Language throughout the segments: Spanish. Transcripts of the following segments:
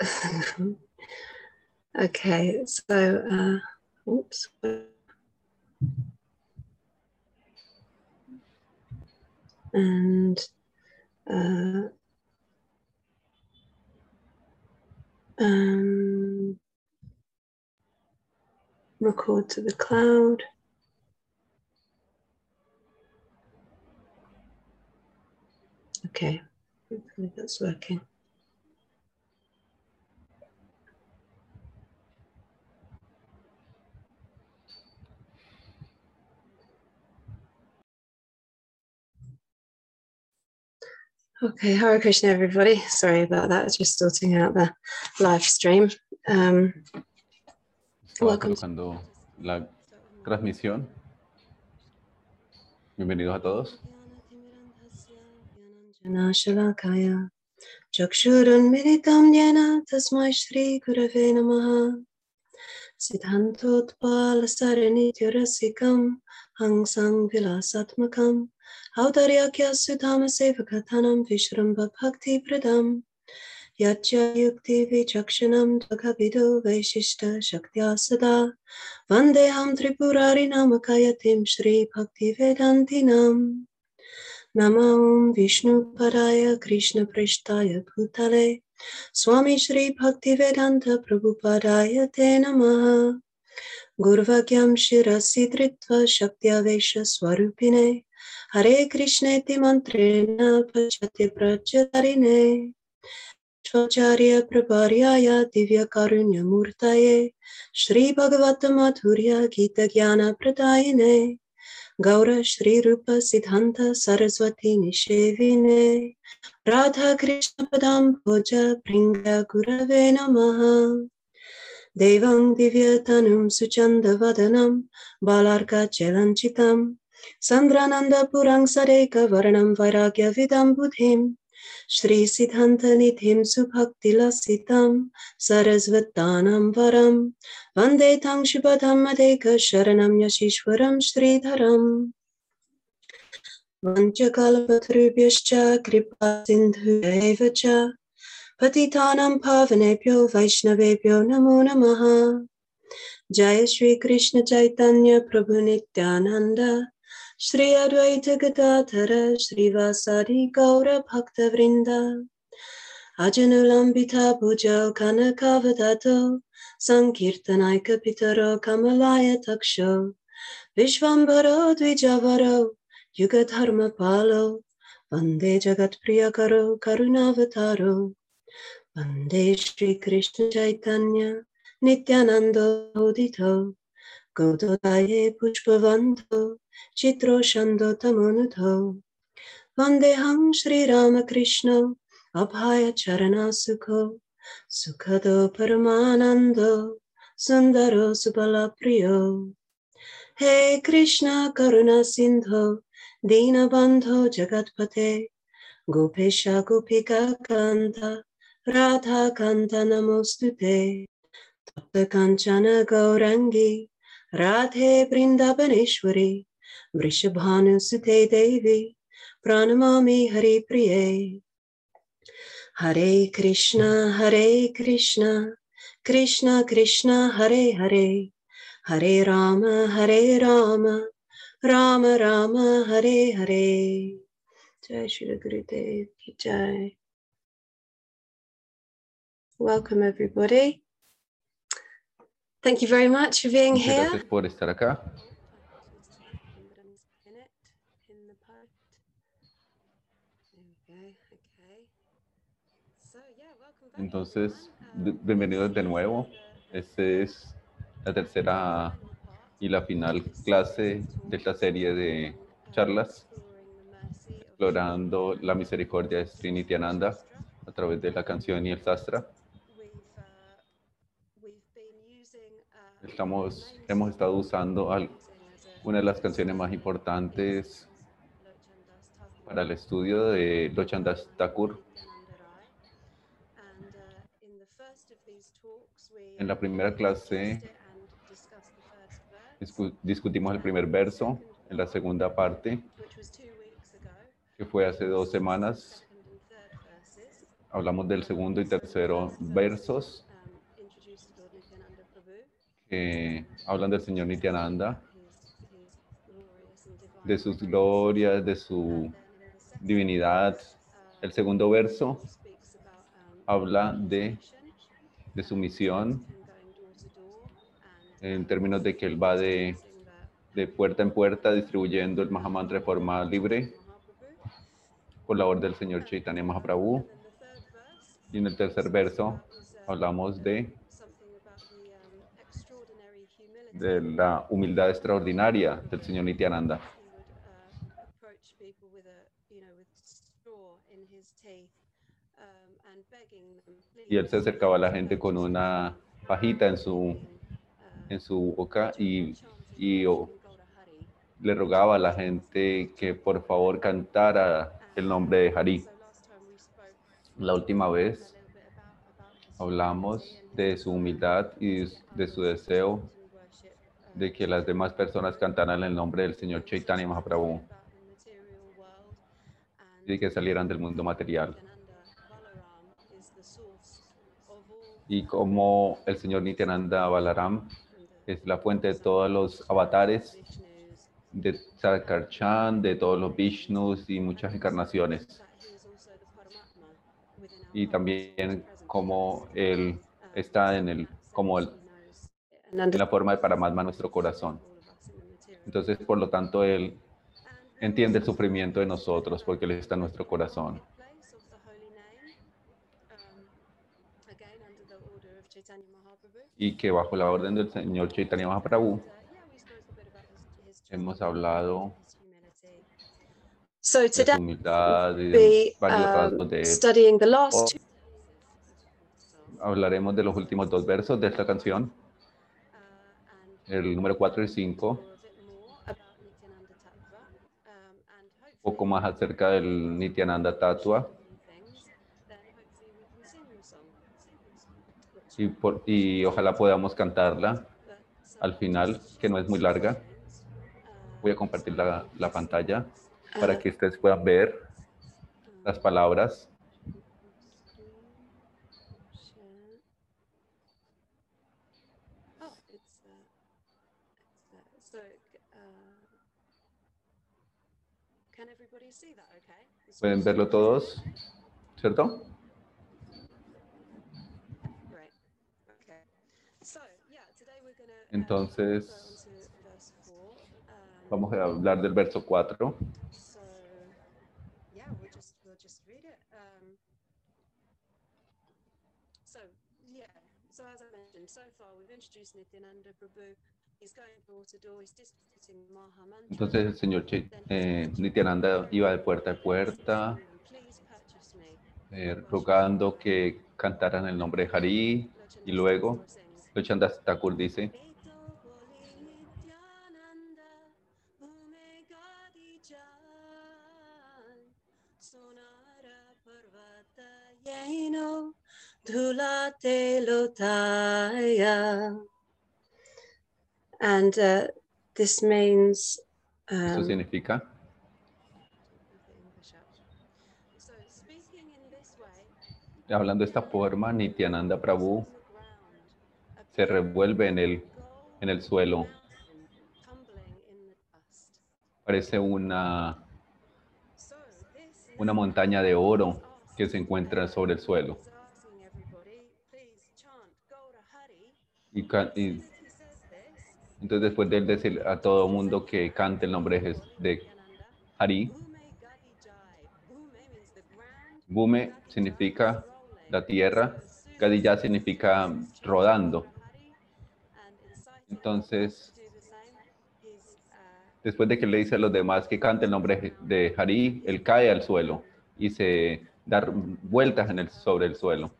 okay, so, uh, oops. And uh, um, record to the cloud. Okay, hopefully that's working. Okay, Hare Krishna, everybody. Sorry about that. Just sorting out the live stream. Um, Welcome. colocando la transmisión. Bienvenidos a todos. Shalakaya Chakshurunmilitam yena tasmai Shri Gurave Namaha Siddhantotpala Saranityarasikam Hangsang Vilasatmakam Autaryakyasutamasevakatanam Vishramba Bhakti Pradam Yatya Yukti Vichakshanam Dakabidu shakti Shaktyasada Vandeham Tripurari Namakayatim Shri Bhakti Vedantinam Nama Vishnu paraya Krishna Prishtaya Bhutale Swami Shri Bhakti Vedanta Prabhupadaya Te Namaha. Gurvakyam Shirasi Dritva Shaktya Vesha Swarupine Hare Krishna Ti Mantrena Pachati Prachatarine. Shvacharya Prabharyaya Divya Karunya Murtaye. Shri Bhagavata Madhurya Gita Jnana Pradayine. Gaura Shri Rupa Siddhanta Saraswati Nishevine. Radha Krishna Padam Bhoja Pringa Gurave Namaha. Devam Divyatanum Suchanda Vadanam Balarka Chelanchitam Sandrananda Purang Sareka Varanam Vairagya Vidam Buddhim. Shri Siddhanta Nidhim Subhakti Lasitam Sarasvatanam Varam. Vande Tang Shubhadam Adeka Sharanam Yashishwaram Sridharam. Vanchakalpatrubhyascha Kripa Sindhu cha. Patitanam Pavanebhyo Vaishnavebhyo Namo Namaha. Jaya Shri Krishna Chaitanya Prabhu Nityananda Shri Advaita Gadadhara Shri Vasadi Gaura Bhakta Vrinda Ajanulambita Pujo Kanakavadato Sankirtanaika Pitaro Kamalaya Taksho Vishvambaro Dvijavaro Yugadharma Palo Vande Jagat Priyakaro Karunavataro Vande Shri Krishna Chaitanya Nityananda Hodito Gododaye Pushpavanto चित्रोषन्दोतमनुधौ वन्देऽहं श्रीरामकृष्ण अभायचरणासुखो सुखदो परमानन्दो, सुन्दरो सुबलप्रियो। हे कृष्ण करुणासिन्धो दीनबन्धो जगत्पते। गोपेश, गोपिका, कान्त राधा कान्त नमोऽस्तु ते। तप्तकाञ्चन, गौराङ्गी, राधे Vrindavaneshwari Radha Kanta Namostute Tapta Kanchana Gaurangi Radhe Brindabaneshwari Vrishabhanu Sute Devi Pranamami Hari Priye Hare Krishna, Hare Krishna, Krishna Krishna, Hare Hare, Hare Rama, Hare Rama, Rama Rama, Hare Hare. Jai Shri Gurudev Ki Jai. Welcome everybody. Thank you very much for being Muchas here. gracias por estar acá. Entonces, bi- bienvenidos de nuevo. Esta es la tercera y la final clase de esta serie de charlas explorando la misericordia de Sri Nityananda a través de la canción y el sastra. Estamos, hemos estado usando una de las canciones más importantes para el estudio de Lochandas Thakur. En la primera clase discu- discutimos el primer verso, en la segunda parte, que fue hace dos semanas, Hablamos del segundo y tercero versos que hablan del Señor Nityananda, de sus glorias, de su divinidad. El segundo verso habla de, de su misión en términos de que él va de, de puerta en puerta distribuyendo el Mahamantra de forma libre por la orden del Señor Chaitanya Mahaprabhu. Y en el tercer verso hablamos de, de la humildad extraordinaria del Señor Nityananda. Y él se acercaba a la gente con una pajita en su, en su boca y, y oh, le rogaba a la gente que por favor cantara el nombre de Hari. La última vez hablamos de su humildad y de su deseo de que las demás personas cantaran el nombre del Señor Chaitanya Mahaprabhu y que salieran del mundo material. Y como el Señor Nityananda Balaram es la fuente de todos los avatares de Sarkarchan, de todos los Vishnus y muchas encarnaciones. Y también como él está en el, como el, en la forma de Paramatma nuestro corazón. Entonces, por lo tanto, él entiende el sufrimiento de nosotros porque él está en nuestro corazón. Y que bajo la orden del Señor Chaitanya Mahaprabhu hemos hablado So de today humildad y de varios um, rasgos de studying the last two Hablaremos de los últimos dos versos de esta canción, el número 4 y 5, un poco más acerca del Nityananda Tattva y, por- y ojalá podamos cantarla al final, que no es muy larga. Voy a compartir la, la pantalla para que ustedes puedan ver las palabras. Pueden verlo todos, ¿cierto? Great. Okay. So yeah, today we're gonna. uh, Entonces, go on to verse four. Um, Vamos a hablar del verso 4. So yeah, we'll just we'll just read it. Um, so yeah, so as I mentioned, so far we've introduced Nityananda Prabhu. He's going door to door. He's distributing Maha Mantra. Entonces el señor eh, Nityananda iba de puerta a puerta, eh, rogando que cantaran el nombre de Hari. Y luego, Lochandas Thakur dice, Yaino, Dhulate Lotaya. And uh, this means eso um, significa, So speaking in this way, hablando de esta forma, Nityananda Prabhu se revuelve en el, en el suelo, parece una, una montaña de oro que se encuentra sobre el suelo. Y, y entonces después de él decir a todo mundo que cante el nombre de, Hari. Bume significa la tierra, Gadilla significa rodando. Entonces, después de que le dice a los demás que cante el nombre de Hari, él cae al suelo y se da vueltas en el, sobre el suelo.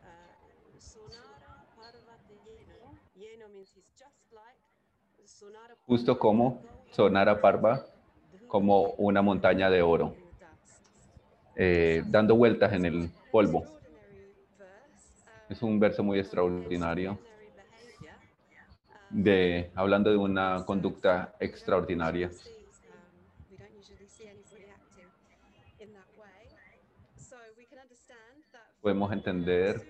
Justo como Sonara Parva, como una montaña de oro, eh, dando vueltas en el polvo. Es un verso muy extraordinario, de, hablando de una conducta extraordinaria. So we can understand that podemos entender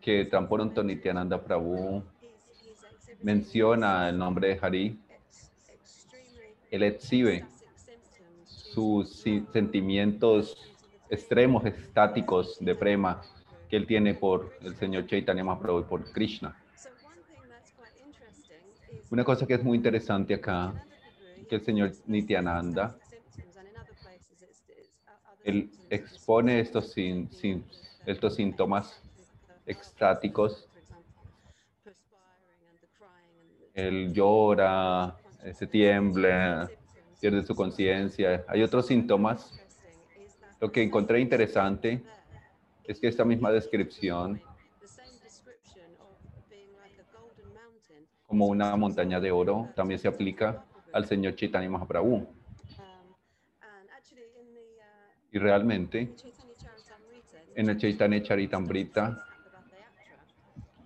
que tan pronto Nityananda Prabhu menciona el nombre de Hari, él exhibe sus sentimientos extremos, estáticos de prema que él tiene por el Señor Chaitanya Mahaprabhu y por Krishna. Una cosa que es muy interesante acá, que el señor Nityananda, él expone estos, sin- estos síntomas extáticos. Él llora, se tiembla, pierde su conciencia. Hay otros síntomas. Lo que encontré interesante es que esta misma descripción, como una montaña de oro, también se aplica al Señor Chaitanya Mahaprabhu. Y realmente, en el Chaitanya Charitamrita,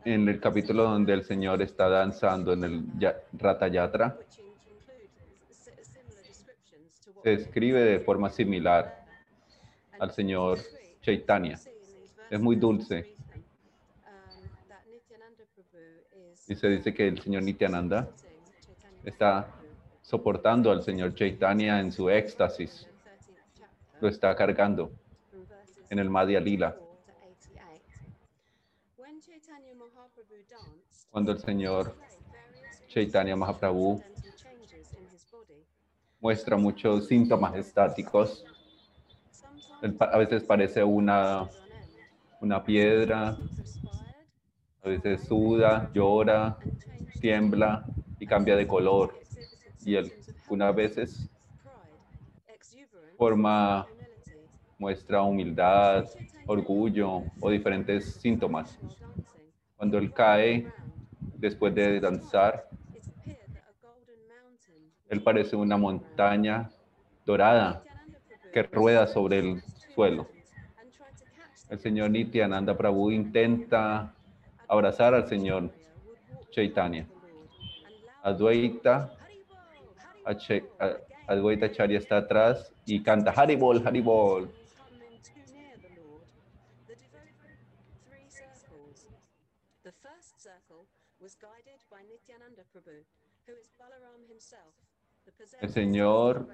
en el capítulo donde el Señor está danzando en el Rata Yatra, se describe de forma similar al Señor Chaitanya. Es muy dulce. Y se dice que el Señor Nityananda está soportando al Señor Chaitanya en su éxtasis. Lo está cargando en el Madhya Lila. Cuando el Señor Chaitanya Mahaprabhu muestra muchos síntomas estáticos, a veces parece una, una piedra, a veces suda, llora, tiembla y cambia de color. Y él, unas veces, forma, muestra humildad, orgullo o diferentes síntomas. Cuando él cae después de danzar, él parece una montaña dorada que rueda sobre el suelo. El señor Nityananda Prabhu intenta abrazar al señor Chaitanya. Advaita, Advaita Charya está atrás y canta Haribol, Haribol. El Señor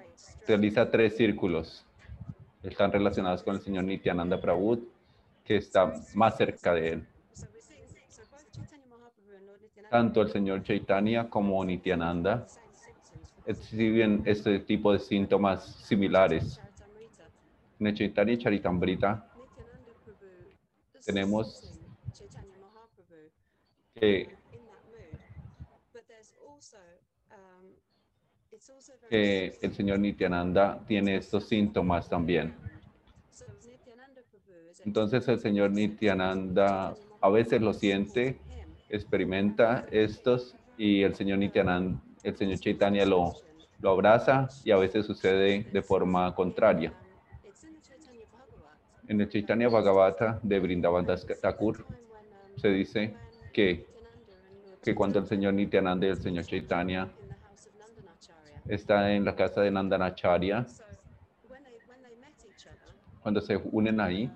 realiza tres círculos. Están relacionados con el señor Nityananda Prabhu, que está más cerca de él. Tanto el señor Chaitanya como Nityananda have the same symptoms for exhiben este tipo de síntomas similares. Charitamrita. En el Chaitanya Charitamrita Nityananda Prabhu Tenemos que, que el señor Nityananda tiene estos síntomas también. Entonces el señor Nityananda a veces lo siente, experimenta estos y el señor Nityananda, el señor Chaitanya lo, abraza y a veces sucede de forma contraria. En el Chaitanya Bhagavata de Vrindavan Thakur se dice que, que cuando el señor Nityananda y el señor Chaitanya están en la casa de Nandanacharya, cuando se unen ahí,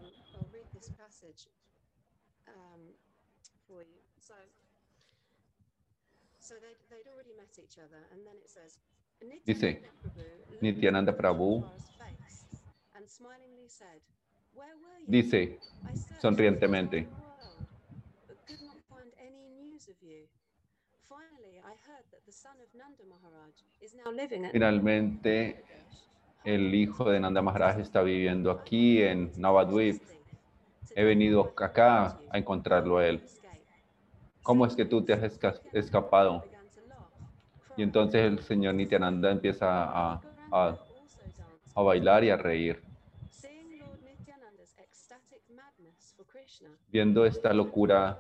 Maharaj is now living at Finalmente, el hijo de Nanda Maharaj está viviendo aquí en Navadvip. He venido acá a encontrarlo a él. ¿Cómo es que tú te has esca- escapado? Y entonces el señor Nityananda empieza a, a, a bailar y a reír. Viendo esta locura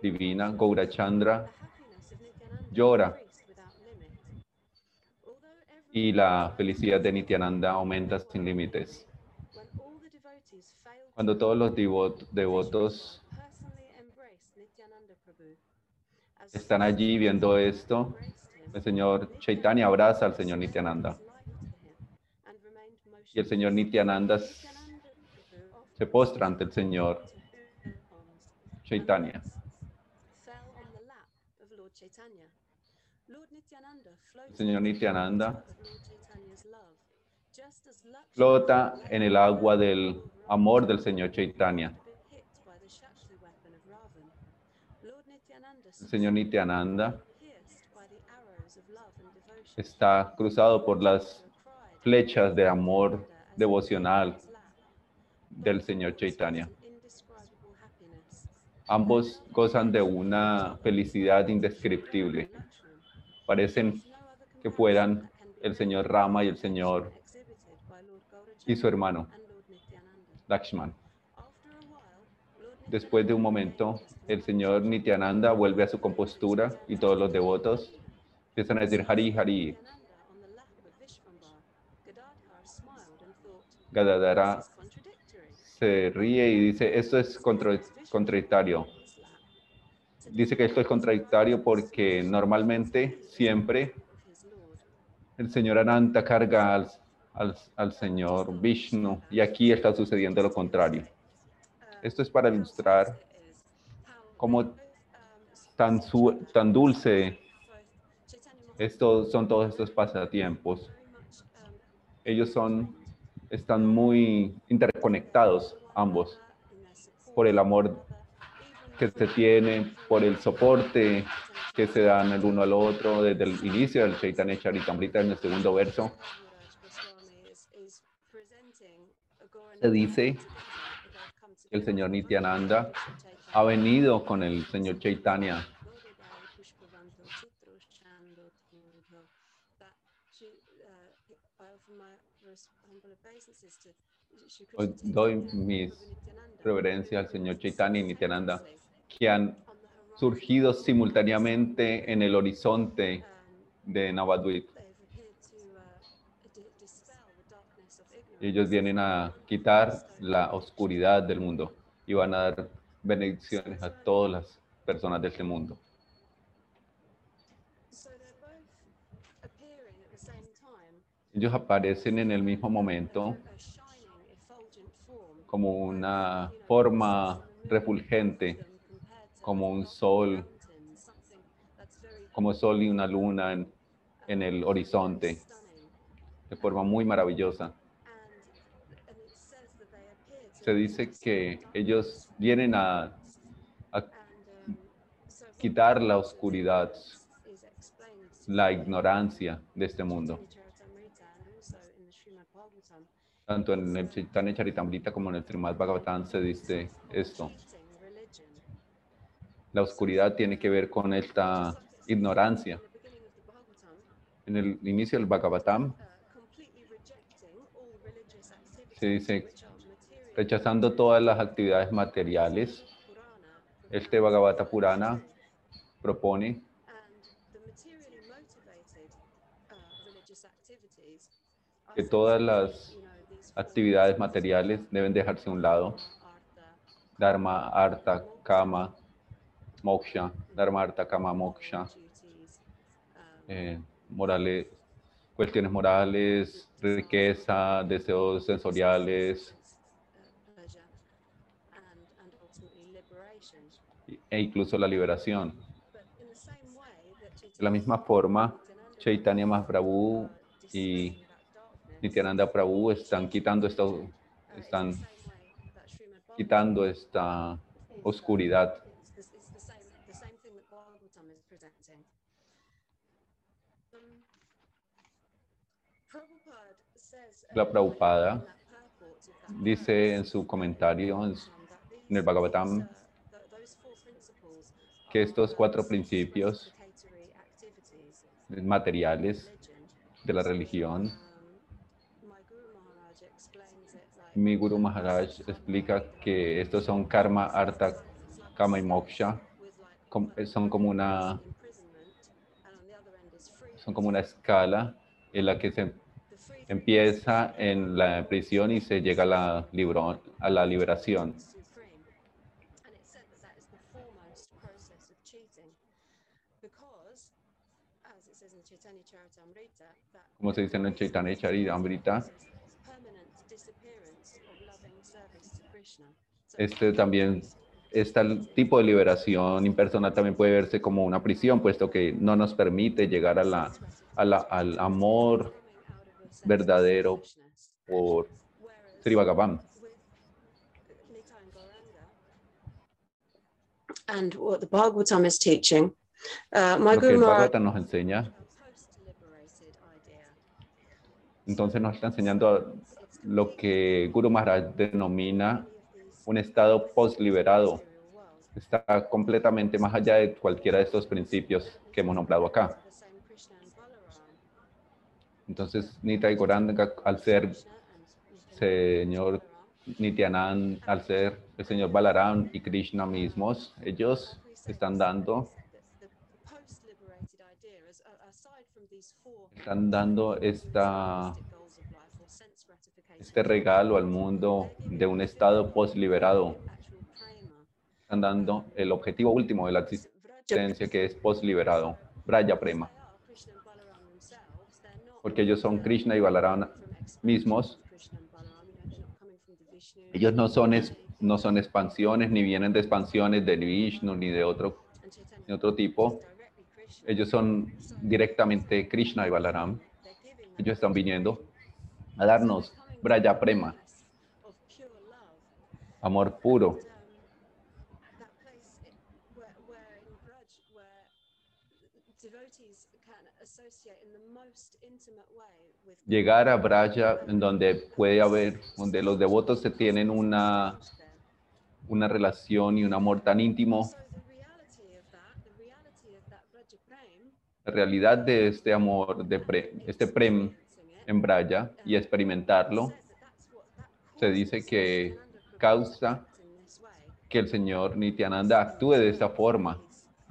divina, Gaurachandra llora. y la felicidad de Nityananda aumenta sin límites. Cuando todos los devo- devotos están allí viendo esto, el señor Chaitanya abraza al señor Nityananda y el señor Nityananda se postra ante el señor Chaitanya. Nityananda El señor Nityananda flota en el agua del amor del señor Chaitanya. had been hit está cruzado por las flechas de amor devocional del señor Chaitanya. Ambos gozan de una felicidad indescriptible. Parecen que fueran el señor Rama y el señor y su hermano Lakshman. Después de un momento, el señor Nityananda vuelve a su compostura y todos los devotos empiezan a decir Hari Hari. Gadadhara se ríe y dice, esto es contra- contradictorio. Dice que esto es contradictorio porque normalmente siempre el señor Ananta carga al, al- al señor Vishnu y aquí está sucediendo lo contrario. Esto es para ilustrar cómo tan, su- tan dulce estos, son todos estos pasatiempos. Ellos son, están muy interconectados ambos por el amor que se tiene, por el soporte que se dan el uno al otro desde el inicio del Chaitanya Charitamrita en el segundo verso. Se dice que el señor Nityananda ha venido con el señor Chaitanya Hoy doy mis reverencias al señor Chaitanya y Nityananda que han surgido simultáneamente en el horizonte de Navadvip. Ellos vienen a quitar la oscuridad del mundo y van a dar bendiciones a todas las personas de este mundo. Ellos aparecen en el mismo momento como una forma refulgente, como un sol, como sol y una luna en, en el horizonte, de forma muy maravillosa. Se dice que ellos vienen a, a quitar la oscuridad, la ignorancia de este mundo. Tanto en el Chaitanya Charitamrita como en el Srimad Bhagavatam se dice esto. La oscuridad tiene que ver con esta ignorancia. En el inicio del Bhagavatam se dice, rechazando todas las actividades materiales, este Bhagavata Purana propone que todas las actividades materiales deben dejarse a un lado. Dharma, Artha, Kama, Moksha, Dharma, Artha, Kama, Moksha, eh, morales, cuestiones morales, riqueza, deseos sensoriales e incluso la liberación. De la misma forma, Chaitanya Mahaprabhu y Nityananda Prabhu están quitando esta, están quitando esta oscuridad. La Prabhupada dice en su comentario en, el Bhagavatam que estos cuatro principios materiales de la religión Mi Guru Maharaj explica que estos son karma, artha, kama y moksha. Com- Son como una, son como una escala en la que se empieza en la prisión y se llega a la, libro- a la liberación. Como se dice en el Chaitanya Charitamrita, Este también, este tipo de liberación impersonal también puede verse como una prisión, puesto que no nos permite llegar a la, a la- al amor verdadero por Sri Bhagavan. And what the Bhagavatam is teaching, uh, my Lo que Guru el Maharaj Bhagavatam nos enseña, entonces nos está enseñando lo que Guru Maharaj denomina un estado post-liberado. Está completamente más allá de cualquiera de estos principios que hemos nombrado acá. Entonces, Nita y Goranga, al ser Señor Nityanand, al ser el Señor Balaram y Krishna mismos, ellos están dando, están dando esta, este regalo al mundo de un estado post-liberado. Están dando el objetivo último de la existencia que es post-liberado, Braya Prema. Porque ellos son Krishna y Balaram mismos. Ellos no son, es- no son expansiones, ni vienen de expansiones de Vishnu, ni de otro, de otro tipo. Ellos son directamente Krishna y Balaram. Ellos están viniendo a darnos Braya Prema, amor puro. Llegar a Braya, en donde puede haber, donde los devotos se tienen una, una relación y un amor tan íntimo. La realidad de este amor, de pre- este prem en Braya y experimentarlo, se dice que causa que el Señor Nityananda actúe de esta forma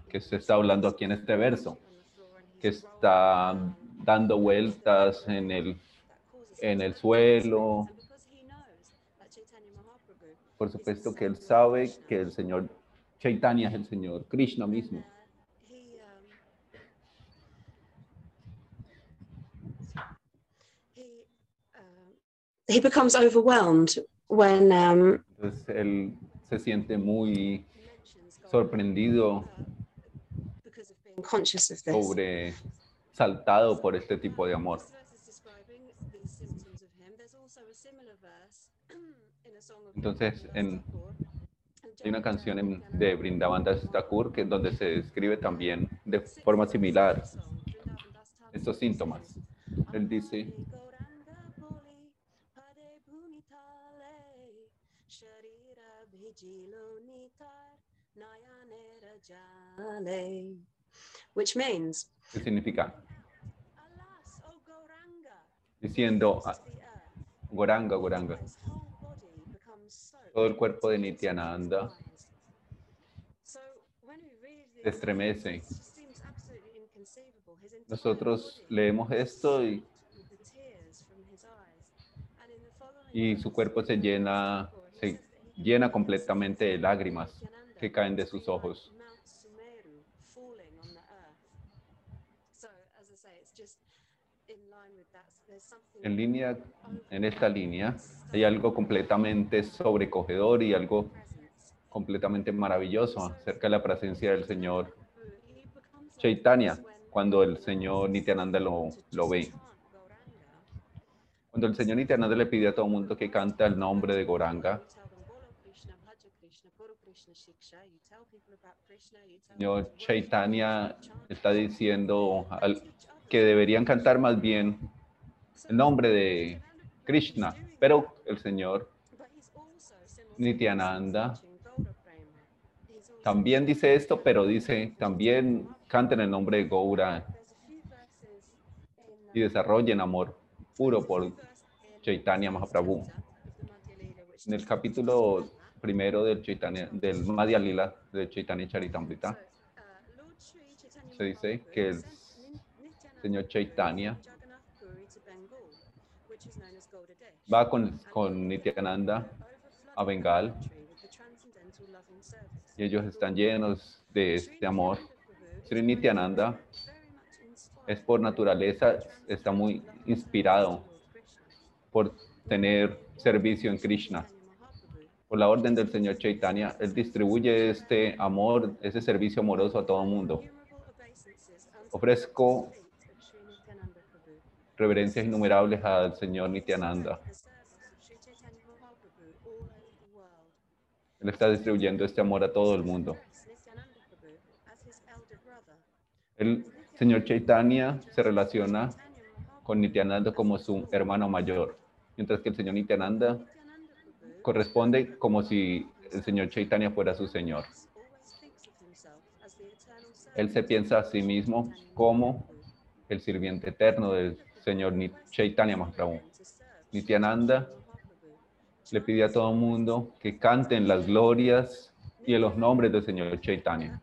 que se está hablando aquí en este verso, que está dando vueltas en el, en el suelo. Por supuesto que él sabe que el Señor Chaitanya es el Señor Krishna mismo. Uh, he, um, he, um, he becomes overwhelmed when um, Entonces él se siente muy sorprendido, because of being conscious of this. sobre saltado por este tipo de amor. Entonces, en-. Hay una canción en- de Brindavan Das Thakur que donde se describe también de forma similar estos síntomas. Él dice, Which means, ¿qué significa? alas, O Gauranga, Diciendo, ah, Goranga, Goranga, todo el cuerpo de Nityananda se estremece. Nosotros leemos esto y, y su cuerpo se llena, se llena completamente de lágrimas que caen de sus ojos. En línea, en esta línea, hay algo completamente sobrecogedor y algo completamente maravilloso acerca de la presencia del Señor Chaitanya cuando el Señor Nityananda lo, lo ve. Cuando el Señor Nityananda le pide a todo el mundo que canta el nombre de Goranga, Señor Chaitanya está diciendo que deberían cantar más bien el nombre de Krishna, pero el Señor Nityananda también dice esto, pero dice también canten el nombre de Gaura y desarrollen amor puro por Chaitanya Mahaprabhu. En el capítulo primero del Chaitanya, del Madhya Lila de Chaitanya Charitamrita, se dice que el señor Chaitanya va con, con Nityananda a Bengal y ellos están llenos de este amor. Sri Nityananda es por naturaleza, está muy inspirado por tener servicio en Krishna. Por la orden del Señor Chaitanya, Él distribuye este amor, ese servicio amoroso a todo el mundo. Ofrezco reverencias innumerables al Señor Nityananda. Él está distribuyendo este amor a todo el mundo. El Señor Chaitanya se relaciona con Nityananda como su hermano mayor, mientras que el Señor Nityananda corresponde como si el Señor Chaitanya fuera su Señor. Él se piensa a sí mismo como el sirviente eterno del Señor Chaitanya Mahaprabhu. Nityananda le pide a todo el mundo que canten las glorias y los nombres del Señor Chaitanya.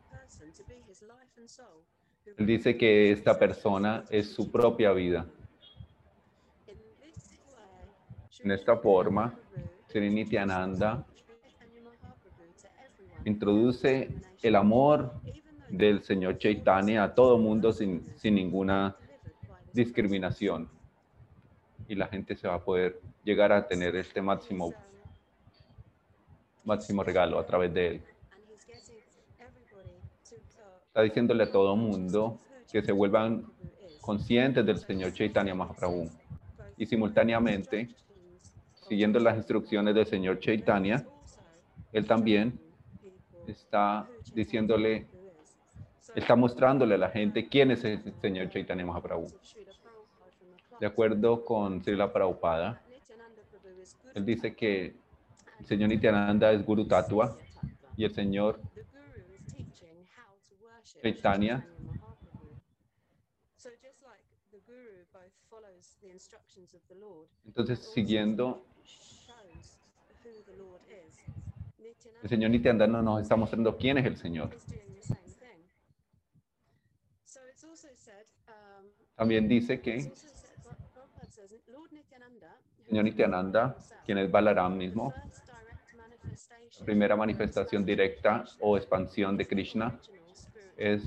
Él dice que esta persona es su propia vida. En esta forma, Sri Nityananda introduce el amor del Señor Chaitanya a todo mundo sin, sin ninguna discriminación. Y la gente se va a poder llegar a tener este máximo, máximo regalo a través de él. Está diciéndole a todo mundo que se vuelvan conscientes del Señor Chaitanya Mahaprabhu. Y simultáneamente, siguiendo las instrucciones del Señor Chaitanya, él también está diciéndole, está mostrándole a la gente quién es el Señor Chaitanya Mahaprabhu. De acuerdo con Srila Prabhupada, él dice que el Señor Nityananda es Guru Tatua y el Señor Chaitanya entonces, siguiendo, el Señor Nityananda nos está mostrando quién es el Señor. También dice que Señor Nityananda, quien es Balaram mismo, primera manifestación directa o expansión de Krishna, es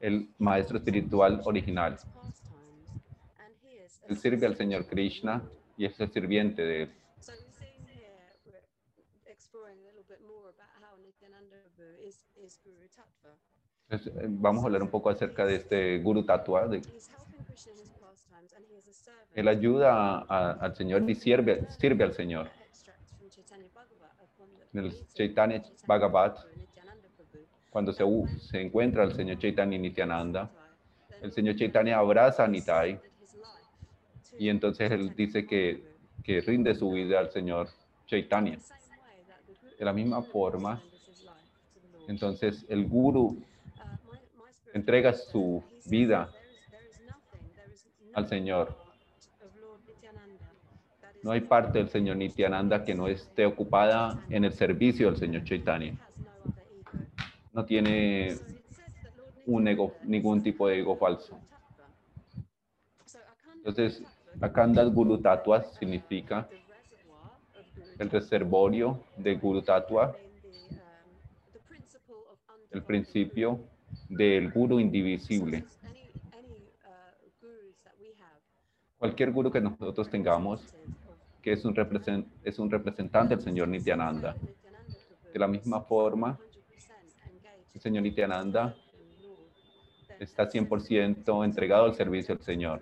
el maestro espiritual original. Él sirve al Señor Krishna y es el sirviente de él. Eh, vamos a hablar un poco acerca de este Guru Tattva. De, él ayuda a- al Señor y sirve, sirve al Señor. En el Chaitanya Bhagavat, cuando se, u- se encuentra el Señor Chaitanya Nityananda, el Señor Chaitanya abraza a Nitai y entonces él dice que, que rinde su vida al Señor Chaitanya. De la misma forma, entonces el Guru entrega su vida al Señor. No hay parte del Señor Nityananda que no esté ocupada en el servicio del Señor Chaitanya. No tiene un ego, ningún tipo de ego falso. Entonces, Akandas Guru Tattva significa el reservorio de Guru Tattva, el principio del Guru indivisible. Cualquier Guru que nosotros tengamos, que es un, represen- es un representante del Señor Nityananda. De la misma forma, el Señor Nityananda está 100% entregado al servicio del Señor.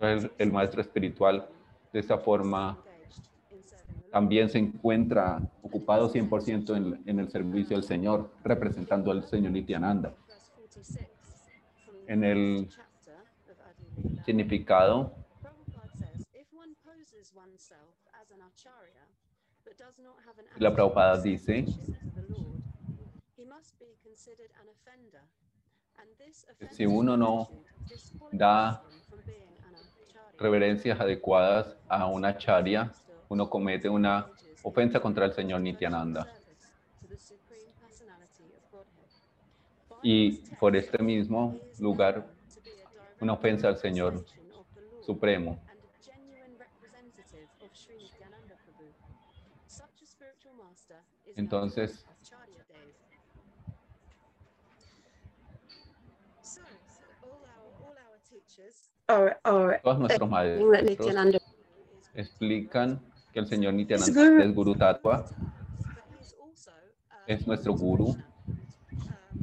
El, el maestro espiritual, de esta forma, también se encuentra ocupado 100% en, en el servicio del Señor, representando al Señor Nityananda. En el significado, la Prabhupada dice si uno no da reverencias adecuadas a una charya, uno comete una ofensa contra el Señor Nityananda. Y por este mismo lugar, una ofensa al Señor Supremo. Entonces, todos nuestros that maestros explican que el señor Nityananda es Guru Tattva, uh, es nuestro guru. Um,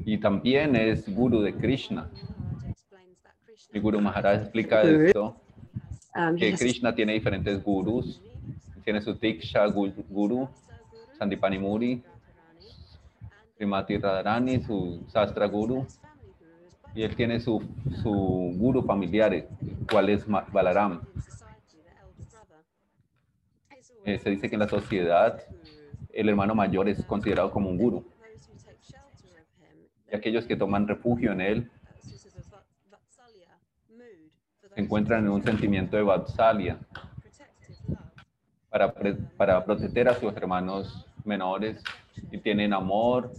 y también es guru de Krishna. Y Guru Maharaj explica esto, Um, que. Krishna tiene diferentes gurus, tiene su Diksha gu- Guru, Sandipani Muri, Srimati Radharani, su Sastra Guru, y él tiene su, su guru familiar, cual es Balaram. Eh, se dice que en la sociedad el hermano mayor es considerado como un guru, y aquellos que toman refugio en él se encuentran en un sentimiento de Vatsalya para, para proteger a sus hermanos menores y tienen amor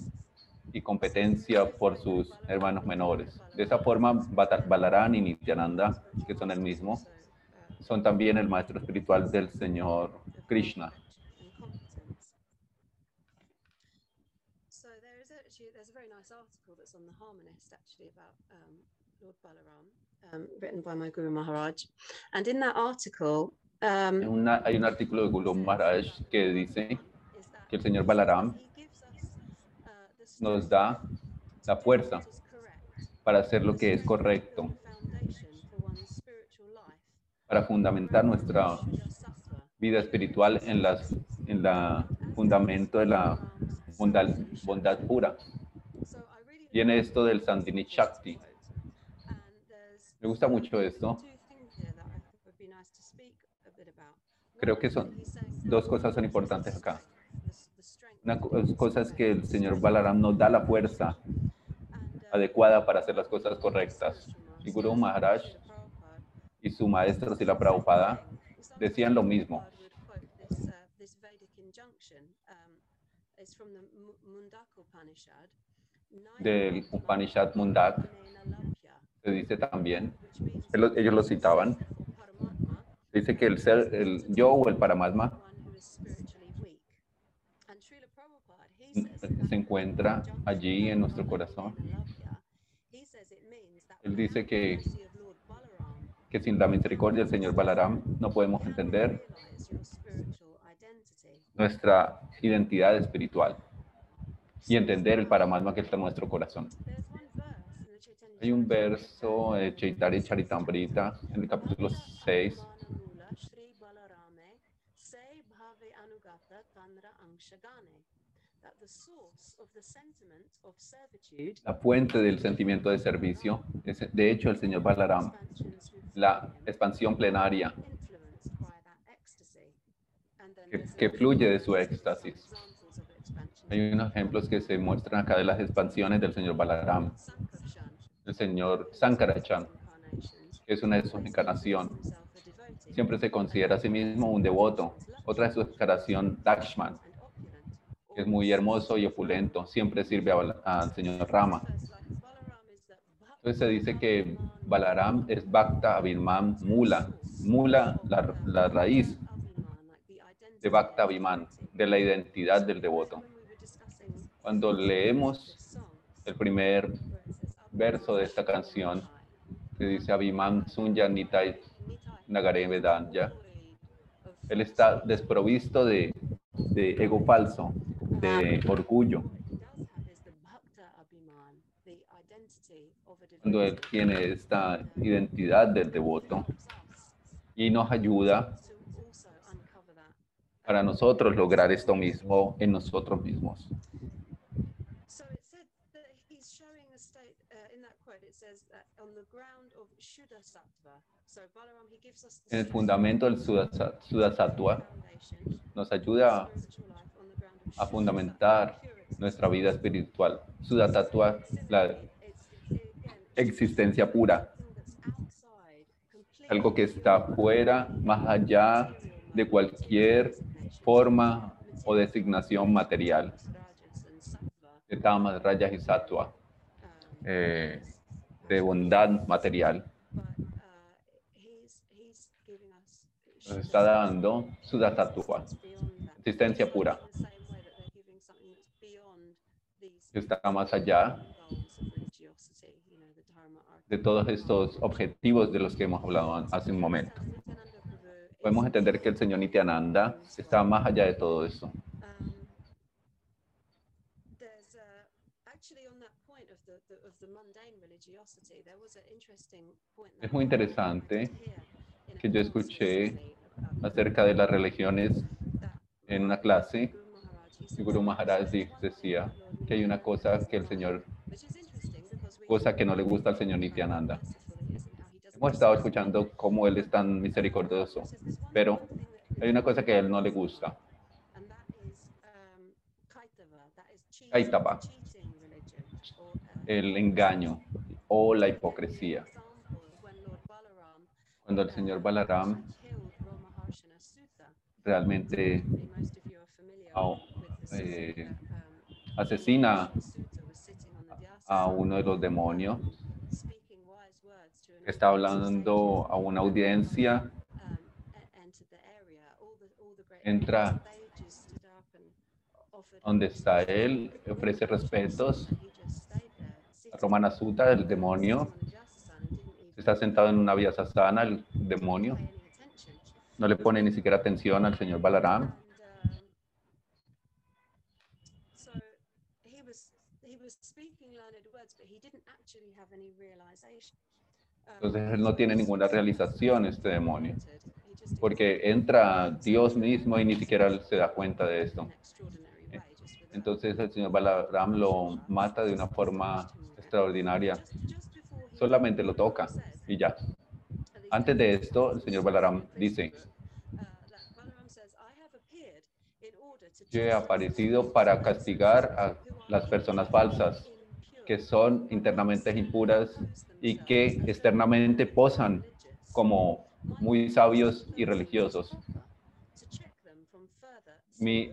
y competencia por sus hermanos menores. De esa forma, Balarán y Nityananda, que son el mismo, son también el maestro espiritual del Señor Krishna. So there is actually there's a very nice article that's on the Harmonist actually about um, Lord Balaram, um, written by my Guru Maharaj, and in that article, um, En una- hay un artículo de Guru Maharaj que dice que el Señor Balaram uh, nos da la fuerza that is correct, para hacer lo que es correcto, para fundamentar nuestra vida espiritual en las en la fundamento de la bondad, bondad pura. Viene esto del Sandini Shakti. Me gusta mucho esto. Creo que son dos cosas son importantes acá. Una cosa es que el. Señor Balaram nos da la fuerza adecuada para hacer las cosas correctas. Y Guru Maharaj y su maestro Sila Prabhupada decían lo mismo. Del Upanishad Mundak se dice también, ellos lo citaban, dice que el ser, el yo o el Paramatma se encuentra allí en nuestro corazón. Él dice que, que sin la misericordia del Señor Balaram no podemos entender nuestra identidad espiritual y entender el Paramatma que está en nuestro corazón. Hay un verso de Chaitanya Charitamrita en el capítulo 6 La fuente del sentimiento de servicio. Es, de hecho, el señor Balaram, la expansión plenaria. Que, que fluye de su éxtasis. Hay unos ejemplos que se muestran acá de las expansiones del señor Balaram, el señor Sankarachan, que es una de sus encarnaciones. Siempre se considera a sí mismo un devoto. Otra de su encarnación, Lakshman, que es muy hermoso y opulento. Siempre sirve al señor Rama. Entonces se dice que Balaram es Bhakta Abhiman Mula. Mula, la, la raíz de Bhakta Abhiman, de la identidad del devoto. Cuando leemos el primer verso de esta canción, que dice Abhiman Sunya Nitai Nagare Vedanya, él está desprovisto de, de ego falso, de orgullo. Cuando él tiene esta identidad del devoto y nos ayuda para nosotros lograr esto mismo en nosotros mismos. En el fundamento del Sudasa- Sudasattva nos ayuda a fundamentar nuestra vida espiritual. Sudasattva, la existencia pura, algo que está fuera, más allá de cualquier forma o designación material de tamas, rayas y sattva, Um, eh, de bondad material. Nos está dando that. existencia pura, In the same way that they're giving something that's beyond these que está más allá de todos estos objetivos de los que hemos hablado hace un momento. Podemos entender que el señor Nityananda está más allá de todo eso. Es muy interesante que yo escuché acerca de las religiones en una clase. Said Guru Maharaj decía que hay una cosa que el Señor, cosa que no le gusta al Señor Nityananda. Hemos estado escuchando cómo Él es tan misericordioso, pero hay una cosa que a Él no le gusta. uh, El engaño o la hipocresía. Cuando el Señor Balaram realmente probably eh, asesina a uno de los demonios. Está hablando a una audiencia, um, Entra donde está él, ofrece respetos. Romana Sutta, el demonio, está sentado en una vyasasana, el demonio, no le pone ni siquiera atención al Señor Balaram. And, um, so he was he was speaking learned words, but he didn't actually have any realization. Um, Entonces él no tiene ninguna realización, este demonio, porque entra Dios mismo y ni siquiera se da cuenta de esto. Entonces el Señor Balaram lo mata de una forma extraordinaria, solamente lo toca y ya. Antes de esto, el señor Balaram dice, yo he aparecido para castigar a las personas falsas que son internamente impuras y que externamente posan como muy sabios y religiosos. Mi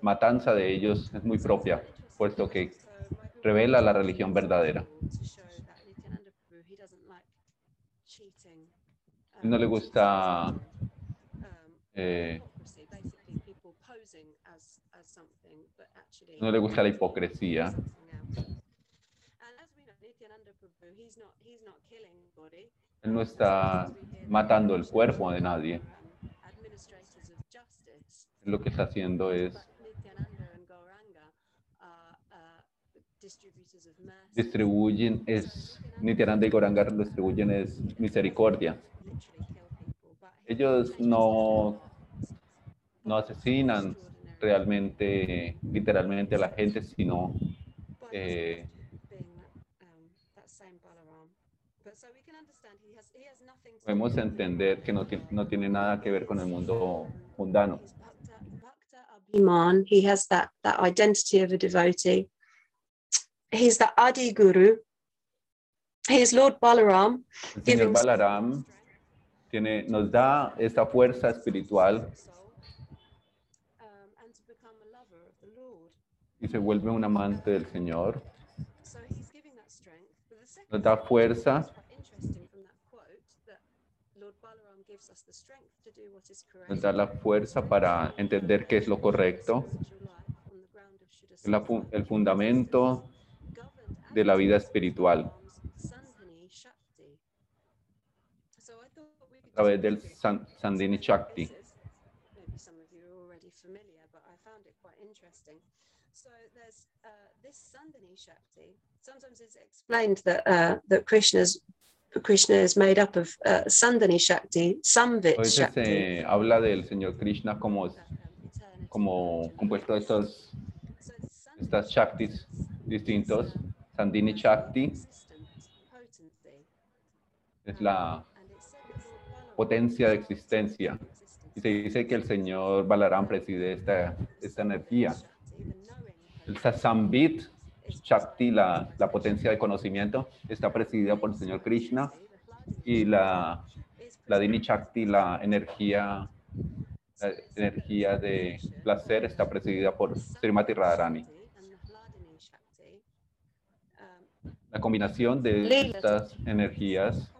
matanza de ellos es muy propia, puesto que revela la religión verdadera. No le gusta eh, no le gusta la hipocresía. Él no está matando el cuerpo de nadie. Lo que está haciendo es distribuyen es Nityananda y Goranga distribuyen es misericordia. Ellos no no asesinan realmente literalmente a la gente, sino eh, podemos entender que no, no tiene nada que ver con el mundo mundano. Iman, he has that, that identity of a devotee. He's the Adi Guru. He is Lord Balaram. El Señor Balaram tiene, nos da esta fuerza espiritual Um, and to become a lover of the Lord. y se vuelve un amante del Señor. So he's giving that strength. But the second Nos da fuerza. that's quite interesting from that quote that Lord Balaram gives us the strength to do what is correct. Nos da la fuerza para entender qué es lo correcto, Es la fu- el fundamento de la vida espiritual a través del San- Sandini Shakti. Maybe some of you are already familiar, but I found it quite interesting. So there's uh, this Sandini Shakti. Sometimes it's explained that uh, that Krishna's Krishna is made up of uh, Sandini Shakti, Samvit Shakti. se habla del Señor Krishna como, como compuesto de Sandini estas Shaktis distintos. Sandini Shakti es la potencia de existencia. Y se dice que el Señor Balaram preside esta, esta energía. El Sasambit Shakti, la, la potencia de conocimiento, está presidida por el Señor Krishna. Y la, la Dini Shakti, la energía, la energía de placer, está presidida por Srimati Radharani. La combinación de estas energías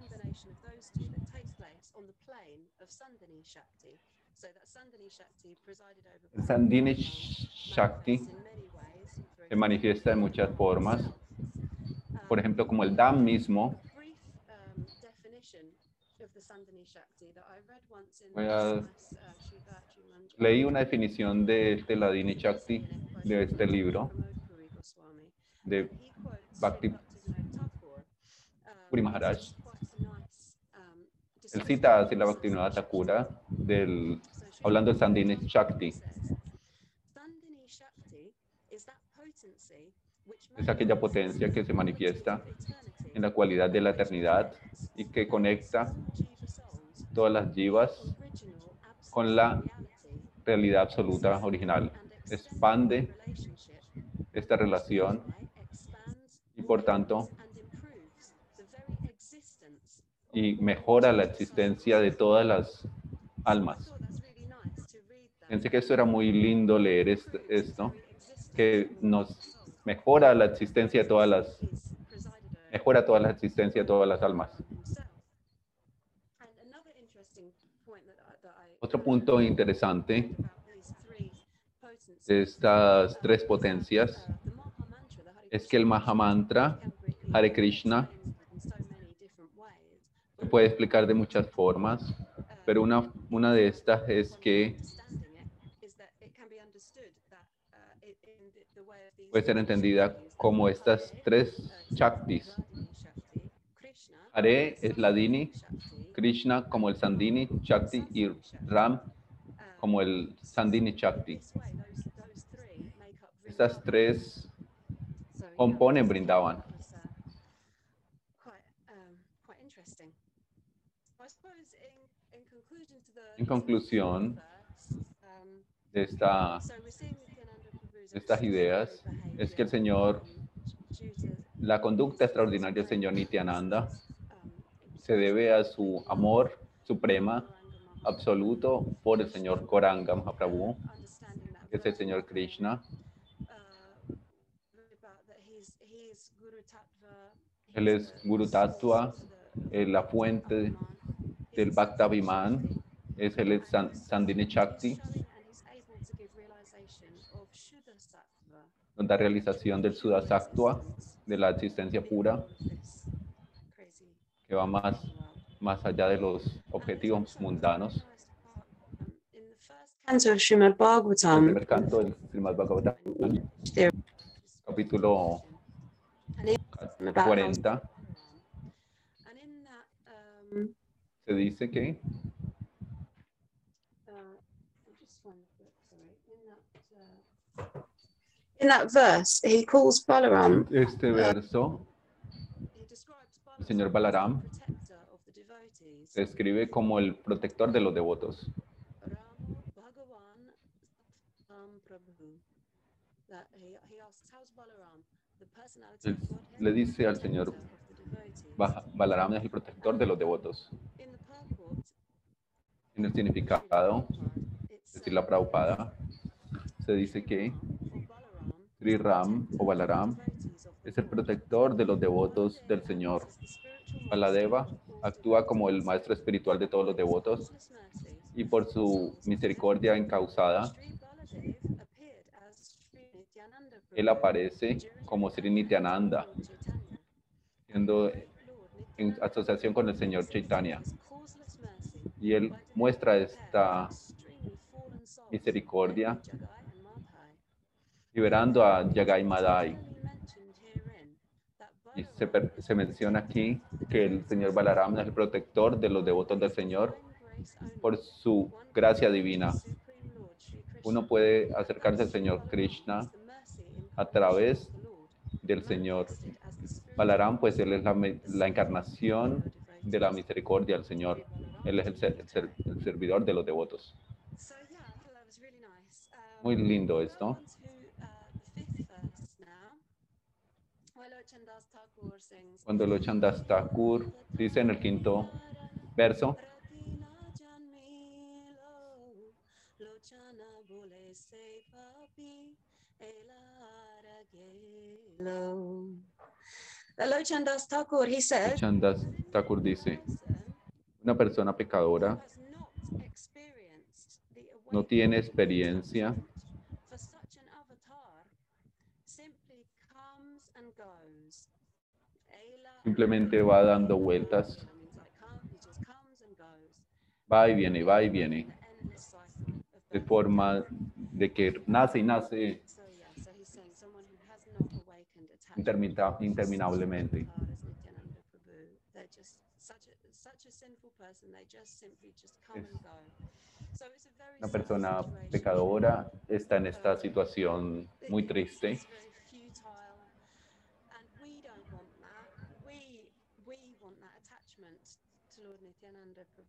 El Sandini Shakti se manifiesta de muchas formas, por ejemplo, como el Dham mismo. Leí una definición de Teladini Shakti de este libro de Bhakti Puri Maharaj. Él cita a Srila Bhaktivinoda Thakura del, hablando del Sandini Shakti. Sandini Shakti is that potency which Es aquella potencia que se manifiesta en la cualidad de la eternidad y que conecta todas las jivas con la realidad absoluta original. Expande esta relación y por tanto y mejora la existencia de todas las almas. Pensé que esto era muy lindo leer est- esto, que nos mejora la existencia de todas las, mejora toda la existencia de todas las almas. Otro punto interesante de estas tres potencias es que el Mahamantra Hare Krishna se puede explicar de muchas formas, pero una, una de estas es que puede ser entendida como estas tres Shaktis. Hare es la Dini, Krishna como el Sandini Shakti y Ram como el Sandini Shakti. Estas tres componen Brindavan. En conclusión de, esta, estas ideas es que el Señor, la conducta extraordinaria del Señor Nityananda se debe a su amor suprema, absoluto por el Señor Koranga Mahaprabhu, que es el Señor Krishna. Él es Guru Tattva, eh, la fuente del Bhakta Viman, es el San- Sandini Shakti, da realización del Sudha Sattva, de la existencia pura, que va más, más allá de los objetivos mundanos. Canto Srimad El Bhagavatam, primer canto del Srimad Bhagavatam, capítulo about 40, and in that, um, se dice que uh, In that, verse, he calls Balaram. este verso He describes El señor Balaram se describe como el protector de los devotos. Le dice al Señor, Balaram es el protector de los devotos. En el significado, es decir, la Prabhupada, se dice que Sri Ram o Balaram es el protector de los devotos del Señor. Baladeva actúa como el maestro espiritual de todos los devotos y por su misericordia encausada, él aparece como Sri Nityananda, siendo en asociación con el Señor Chaitanya. Y él muestra esta misericordia liberando a Yagai Madai. Y se, menciona aquí que el Señor Balaram es el protector de los devotos del Señor por su gracia divina. Uno puede acercarse al Señor Krishna a través del Señor. Balaram, pues él es la, encarnación de la misericordia del Señor. Él es el, ser- el ser- el servidor de los devotos. Muy lindo esto. Cuando lo Chandas Thakur dice en el quinto verso, Lochandas Thakur, he said, Chandas Thakur dice, una persona pecadora no tiene experiencia simplemente va dando vueltas, Va y viene, va y viene. De forma de que nace y nace So yeah, so he's saying someone who has not awakened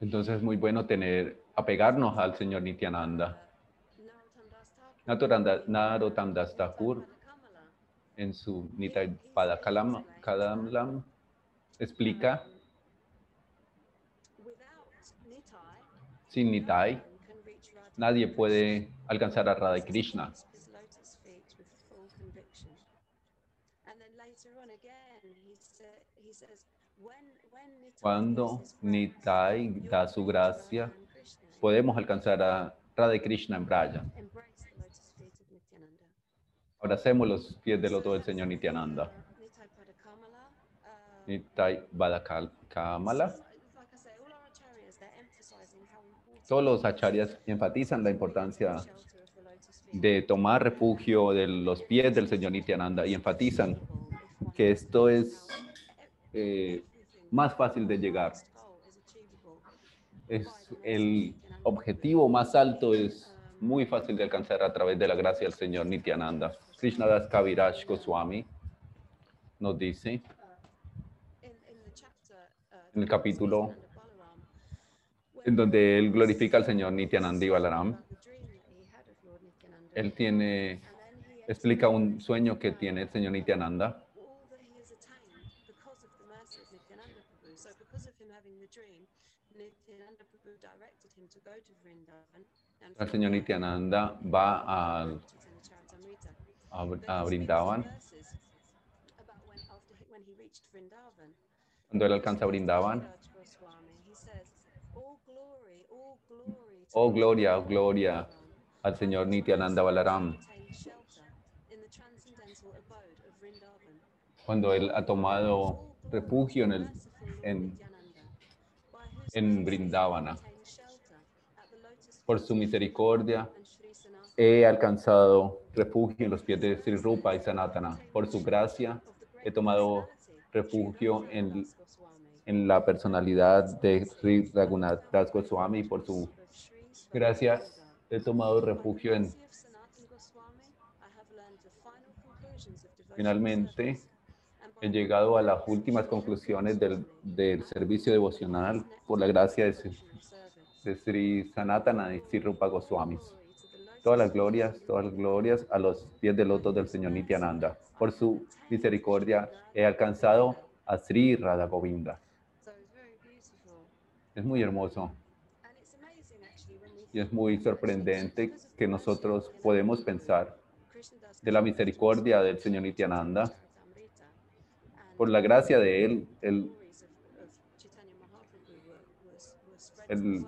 Entonces es muy bueno tener, apegarnos al Señor Nityananda. Kamala, en su Nitai Padakalam Kadamlam explica, sin Nitai, nadie puede alcanzar a Radha Krishna. Cuando Nitai da su gracia, podemos alcanzar a Radha Krishna en Braya. Abracemos los pies del loto del Señor Nityananda. Nitai important Todos los acharyas enfatizan la importancia de tomar refugio de los pies del Señor Nityananda y enfatizan que esto es eh, más fácil de llegar. Es el objetivo más alto es muy fácil de alcanzar a través de la gracia del Señor Nityananda. Krishnadas Kaviraj Goswami nos dice en el capítulo en donde él glorifica al Señor Nityananda y Balaram. Él tiene, explica un sueño que tiene el Señor Nityananda all that he has attained because of the mercy of Nityananda Prabhu. So because of him having the dream, Nityananda Prabhu directed him to go to Vrindavan. and El from Señor there Nityananda va al- Chaitanya Charitamrita. a, But a he speaks Brindavan. verses about when, after he, when he reached Vrindavan. Cuando él alcanza Krishna Brindavan, Kaviraj Goswami, he says, all glory, all glory to Oh, gloria, oh, Nityananda gloria al Señor And Nityananda Balaram, cuando él ha tomado refugio en, el, en, en Brindavana. Por su misericordia he alcanzado refugio en los pies de Sri Rupa y Sanatana. Por su gracia he tomado refugio en, en la personalidad de Sri Raghunath Das Goswami. Por su gracia he tomado refugio en Finalmente, he llegado a las últimas conclusiones del, del servicio devocional por la gracia de, de Sri Sanatana y Sri Rupa Goswamis. Todas las glorias, todas las glorias a los pies del loto del Señor Nityananda. Por su misericordia he alcanzado a Sri Radha Govinda. Es muy hermoso y es muy sorprendente que nosotros podemos pensar de la misericordia del Señor Nityananda. Por la gracia de Él, Él el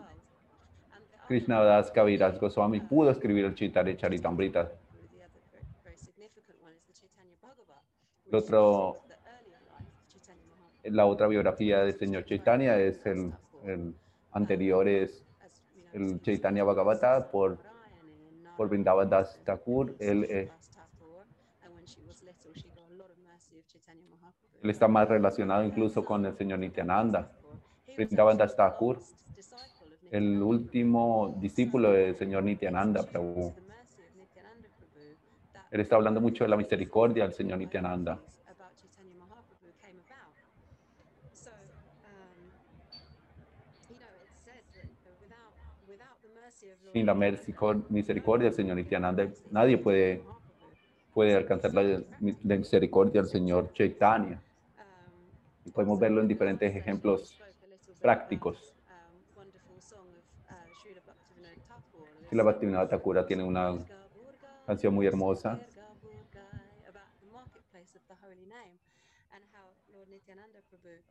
Krishna Das Kaviraj Goswami pudo escribir el Chaitanya Charitamrita. Otro, la otra biografía del señor Chaitanya es el, el anterior es el Chaitanya Bhagavata por, por Vrindavan Das Thakur. Él, eh, él está más relacionado incluso con el señor Nityananda. Vrindavan Das Thakur, el último discípulo del señor Nityananda Prabhu. Él está hablando mucho de la misericordia del señor Nityananda. Sin la misericordia del señor Nityananda, nadie puede, puede alcanzar la, la misericordia del señor Chaitanya. Podemos verlo en diferentes ejemplos prácticos. Y la Bhaktivinoda Thakura tiene una canción muy hermosa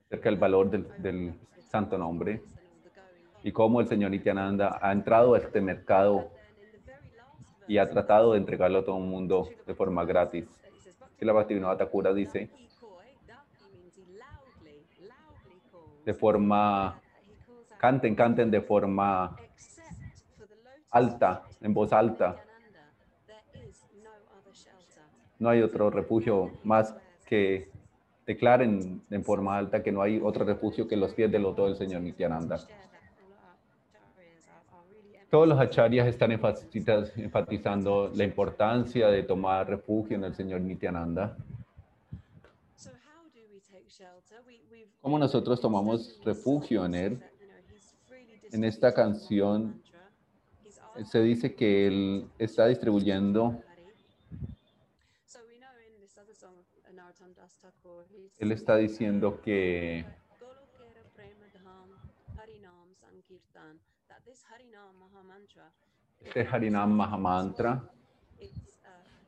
acerca del valor del, santo nombre y cómo el señor Nityananda ha entrado a este mercado y ha tratado de entregarlo a todo el mundo de forma gratis. Y la Bhaktivinoda Thakura dice, de forma, canten, canten de forma alta, en voz alta. No hay otro refugio más que declaren en forma alta que no hay otro refugio que los pies del loto del Señor Nityananda. Todos los acharyas están enfatizando la importancia de tomar refugio en el Señor Nityananda. ¿Cómo nosotros tomamos refugio en Él? En esta canción se dice que Él está distribuyendo Él está diciendo que este Harinam Mahamantra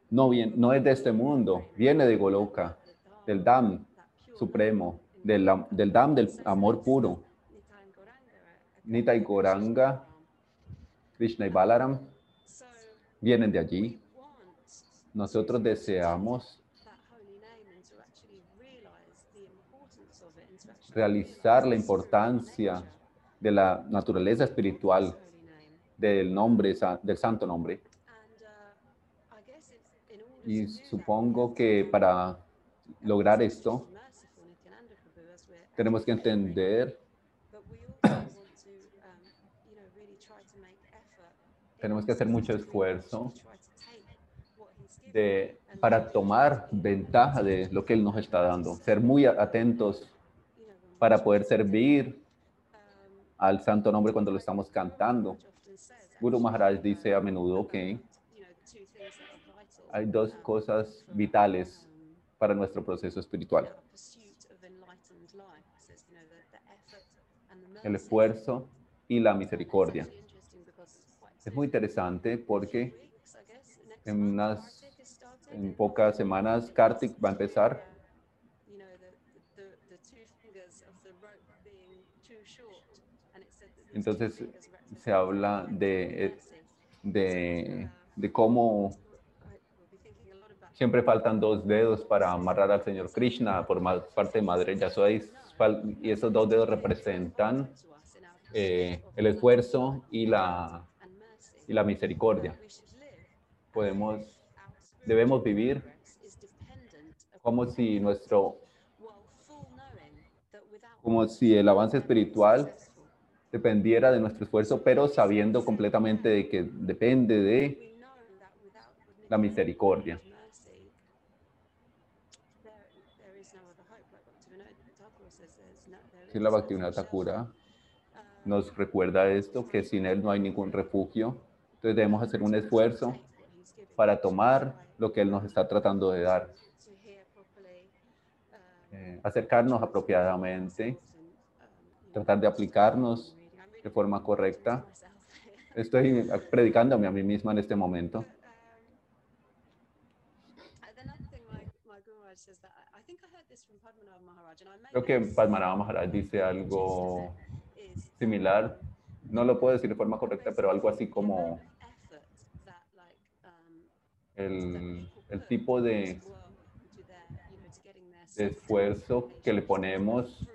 no, bien, no es de este mundo, viene de Goloka, del Dham supremo, del, del Dham del amor puro. Nita y Goranga, Krishna y Balaram vienen de allí. Nosotros deseamos realizar la importancia de la naturaleza espiritual del nombre, del santo nombre. Y supongo que para lograr esto, tenemos que entender, tenemos que hacer mucho esfuerzo para tomar ventaja de lo que Él nos está dando, ser muy atentos para poder servir al santo nombre cuando lo estamos cantando. Guru Maharaj dice a menudo que hay dos cosas vitales para nuestro proceso espiritual. El esfuerzo y la misericordia. Es muy interesante porque en unas en pocas semanas Kartik va a empezar. Entonces se habla de, de, de cómo siempre faltan dos dedos para amarrar al Señor Krishna por parte de Madre Yashoda y esos dos dedos representan eh, el esfuerzo y la, y la misericordia. Podemos, debemos vivir como si nuestro, como si el avance espiritual dependiera de nuestro esfuerzo, pero sabiendo completamente de que depende de la misericordia. Si la Bhaktivinoda Thakura nos recuerda esto, que sin él no hay ningún refugio. Entonces debemos hacer un esfuerzo para tomar lo que él nos está tratando de dar. Eh, acercarnos apropiadamente, tratar de aplicarnos de forma correcta. Estoy predicándome a mí misma en este momento. Creo que Padmanabha Maharaj dice algo similar. No lo puedo decir de forma correcta, pero algo así como el, tipo de, de esfuerzo que le ponemos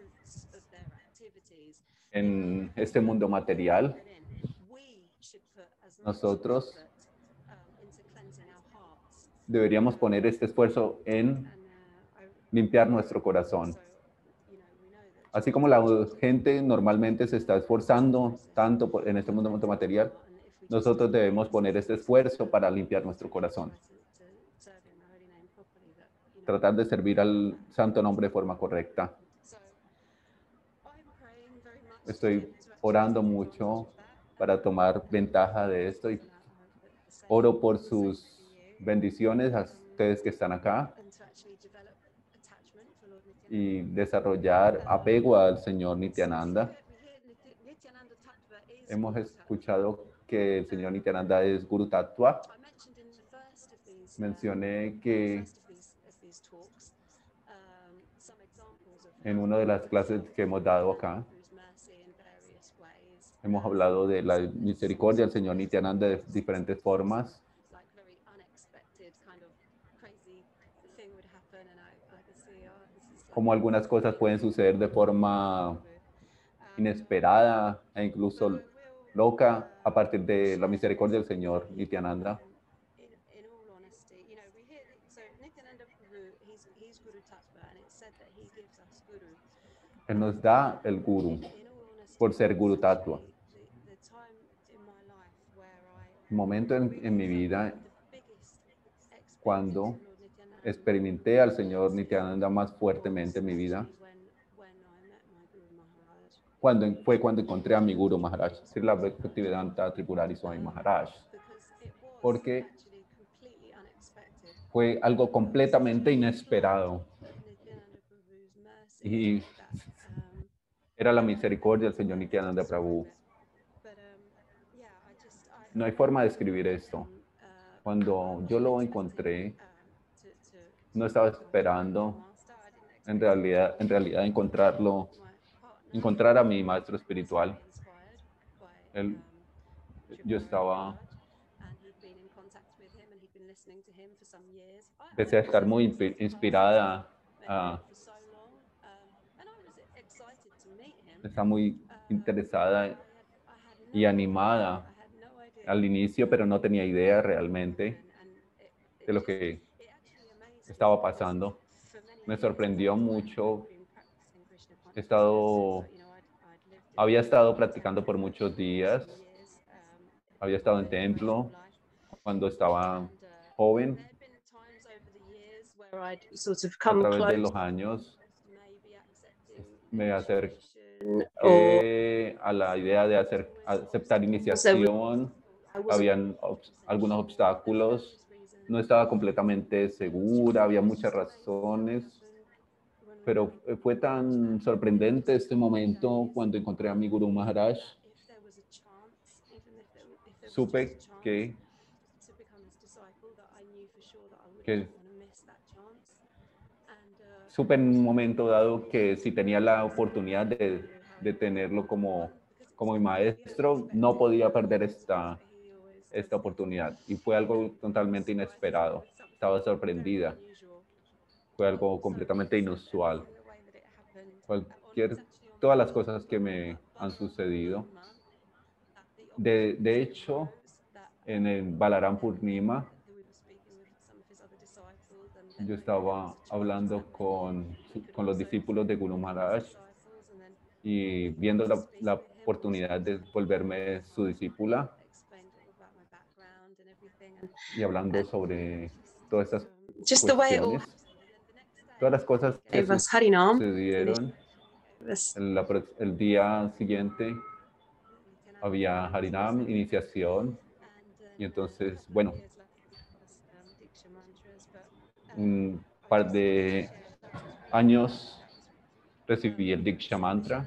en este mundo material, nosotros deberíamos poner este esfuerzo en limpiar nuestro corazón. Así como la gente normalmente se está esforzando tanto en este mundo material, nosotros debemos poner este esfuerzo para limpiar nuestro corazón. Tratar de servir al santo nombre de forma correcta. Estoy orando mucho para tomar ventaja de esto y oro por sus bendiciones a ustedes que están acá y desarrollar apego al Señor Nityananda. Hemos escuchado que el señor Nityananda es Guru Tattva. Mencioné que en una de las clases que hemos dado acá, hemos hablado de la misericordia del señor Nityananda de diferentes formas, como algunas cosas pueden suceder de forma inesperada e incluso loca a partir de la misericordia del señor Nityananda. Él nos da el Guru por ser Guru Tattva. momento en, en mi vida cuando experimenté al señor Nityananda más fuertemente en mi vida, cuando, fue cuando encontré a mi Guru Maharaj, Srila Bhaktivedanta Tripurari Swami Maharaj. Porque fue algo completamente inesperado. Y era la misericordia del señor Nityananda Prabhu. No hay forma de escribir esto. Cuando yo lo encontré, no estaba esperando en realidad, en realidad encontrarlo, encontrar a mi maestro espiritual. Él- yo estaba- Empecé a estar muy inspirada, him ah, está muy interesada y animada al inicio, pero no tenía idea realmente de lo que it actually amazed me estaba pasando. Me sorprendió mucho. He estado- Había estado practicando por muchos días, había estado en templo cuando estaba joven, a través de los años, me acerqué eh, a la idea de hacer, aceptar iniciación. Habían obs- algunos obstáculos, no estaba completamente segura, había muchas razones, pero fue tan sorprendente este momento cuando encontré a mi Guru Maharaj. Supe que, que- supe en un momento dado que si tenía la oportunidad de, de tenerlo como, como mi maestro, no podía perder esta, esta oportunidad. Y fue algo totalmente inesperado. Estaba sorprendida. Fue algo completamente inusual. Cualquier, todas las cosas que me han sucedido. De, de hecho, en el Balaram Purnima, yo estaba hablando con, con los discípulos de Guru Maharaj y viendo la, la oportunidad de volverme su discípula y hablando sobre todas estas just cuestiones, todas las cosas que sucedieron el, el día siguiente había Harinam, iniciación, y entonces, bueno, un par de años recibí el Diksha Mantra.